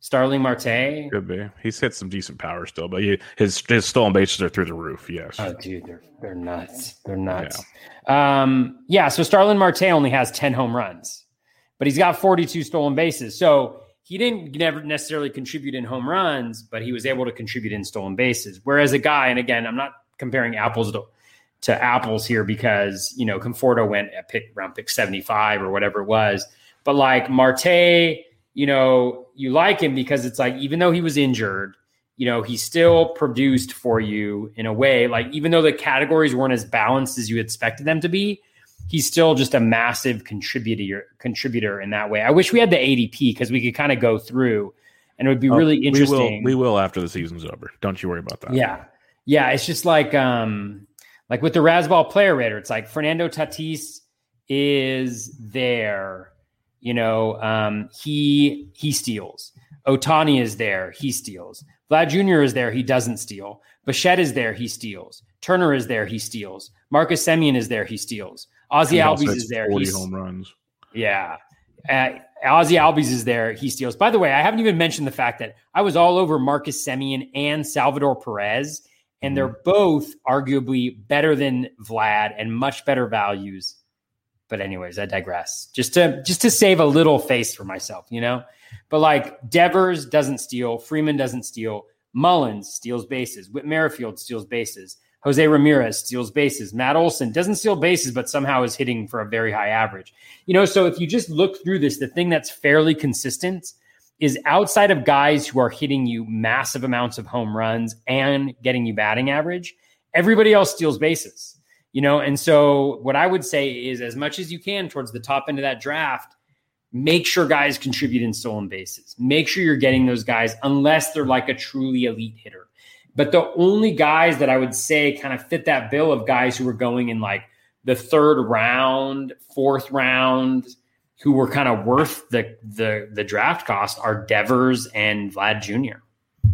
Starling Marte. Could be. He's hit some decent power still, but he, his his stolen bases are through the roof. Yes. Oh, dude, they're they're nuts. They're nuts. Yeah. Um, yeah. So Starling Marte only has 10 home runs, but he's got 42 stolen bases. So he didn't never necessarily contribute in home runs, but he was able to contribute in stolen bases. Whereas a guy, and again, I'm not comparing apples to, to apples here because you know Conforto went at pick round pick 75 or whatever it was, but like Marte, you know, you like him because it's like even though he was injured, you know, he still produced for you in a way like even though the categories weren't as balanced as you expected them to be, he's still just a massive contributor contributor in that way. I wish we had the ADP because we could kind of go through and it would be oh, really interesting. We will, we will after the season's over. Don't you worry about that. Yeah. Yeah. It's just like um like with the Razzball player rater, it's like Fernando Tatis is there. You know, um, he he steals. Ohtani is there, he steals. Vlad Jr. is there, he doesn't steal. Bichette is there, he steals. Turner is there, he steals. Marcus Semien is there, he steals. Ozzie Albies is there. 40 He's, home runs. Yeah. Uh, Ozzie Albies is there. He steals. By the way, I haven't even mentioned the fact that I was all over Marcus Semien and Salvador Perez, and mm-hmm. they're both arguably better than Vlad and much better values. But anyways, I digress. Just to just to save a little face for myself, you know. But like Devers doesn't steal, Freeman doesn't steal, Mullins steals bases, Whit Merrifield steals bases. Jose Ramirez steals bases. Matt Olson doesn't steal bases, but somehow is hitting for a very high average. You know, so if you just look through this, the thing that's fairly consistent is outside of guys who are hitting you massive amounts of home runs and getting you batting average, everybody else steals bases. You know, and so what I would say is as much as you can towards the top end of that draft, make sure guys contribute in stolen bases. Make sure you're getting those guys unless they're like a truly elite hitter. But the only guys that I would say kind of fit that bill of guys who were going in like the third round, fourth round, who were kind of worth the the the draft cost are Devers and Vlad Jr.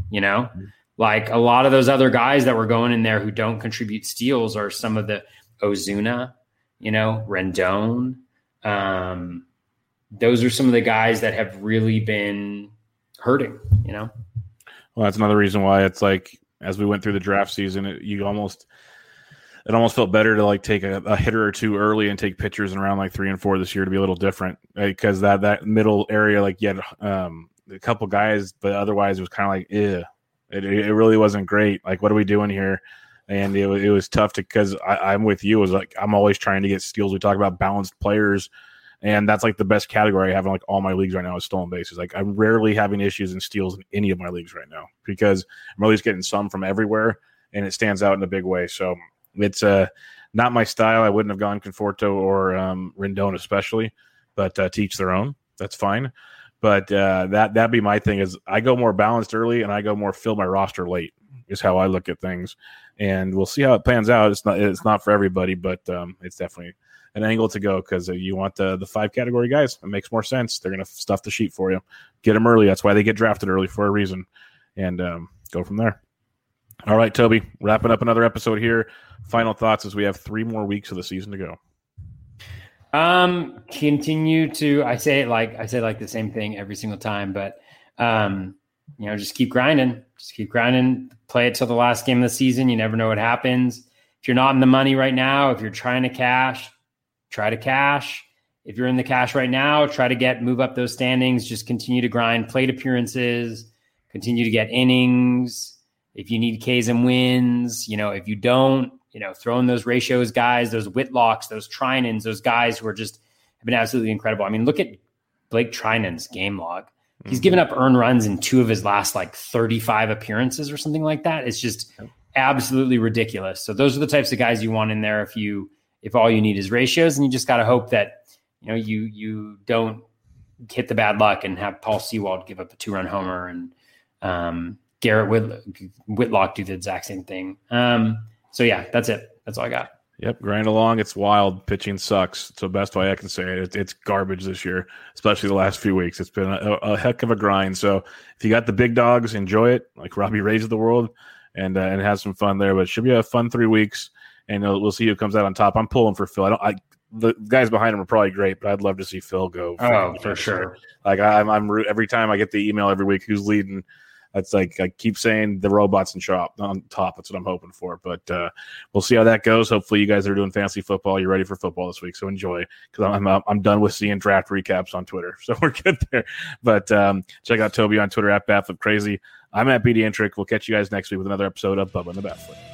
You know, mm-hmm. Like a lot of those other guys that were going in there who don't contribute steals are some of the Ozuna, you know, Rendon. Um, those are some of the guys that have really been hurting. You know. Well, that's another reason why it's like as we went through the draft season, it, you almost it almost felt better to like take a, a, hitter or two early and take pitchers in around like three and four this year to be a little different because that that middle area like you had um, a couple guys, but otherwise it was kind of like eh. It, it really wasn't great. Like what are we doing here? And it, it was tough to because I'm with you. Was like I'm always trying to get steals. We talk about balanced players and that's like the best category I have in like all my leagues right now is stolen bases. Like I'm rarely having issues in steals in any of my leagues right now because I'm always getting some from everywhere, and it stands out in a big way. So it's uh, not my style. I wouldn't have gone Conforto or um, Rendon especially, but uh, teach their own. That's fine. But uh, that that be my thing is I go more balanced early and I go more fill my roster late is how I look at things, and we'll see how it pans out. It's not it's not for everybody, but um, it's definitely an angle to go because you want the the five category guys. It makes more sense. They're to stuff the sheet for you. Get them early. That's why they get drafted early for a reason, and um, go from there. All right, Toby, wrapping up another episode here. Final thoughts as we have three more weeks of the season to go. Um, continue to I say it like I say like the same thing every single time, but um, you know, just keep grinding, just keep grinding, play it till the last game of the season. You never know what happens. If you're not in the money right now, if you're trying to cash, try to cash. If you're in the cash right now, try to get move up those standings. Just continue to grind plate appearances, continue to get innings. If you need Ks and wins, you know, if you don't, you know, throwing those ratios guys, those Whitlocks, those Treinens, those guys who are just have been absolutely incredible. I mean, look at Blake Treinen's game log. He's mm-hmm. given up earned runs in two of his last like 35 appearances or something like that. It's just absolutely ridiculous. So those are the types of guys you want in there if you if all you need is ratios, and you just got to hope that you know you you don't hit the bad luck and have Paul Sewald give up a two run homer and um, Garrett Whit- Whitlock do the exact same thing. Um, so yeah, that's it. That's all I got. Yep, grind along. It's wild. Pitching sucks. So best way I can say it. It's, garbage this year, especially the last few weeks. It's been a, a, heck of a grind. So if you got the big dogs, enjoy it, like Robbie Rays of the world, and uh, and have some fun there. But it should be a fun three weeks, and uh, we'll see who comes out on top. I'm pulling for Phil. I don't. I the guys behind him are probably great, but I'd love to see Phil go. Oh, for sure. Like I, I'm, I'm every time I get the email every week who's leading that's like I keep saying the robots and shop on top. That's what I'm hoping for. But uh, we'll see how that goes. Hopefully, you guys are doing fancy football. You're ready for football this week, so enjoy because I'm, I'm I'm done with seeing draft recaps on Twitter. (laughs) So we're good there. But um, check out Toby on Twitter at Batflip Crazy. I'm at BD Intric. We'll catch you guys next week with another episode of Bubba and the Batflip.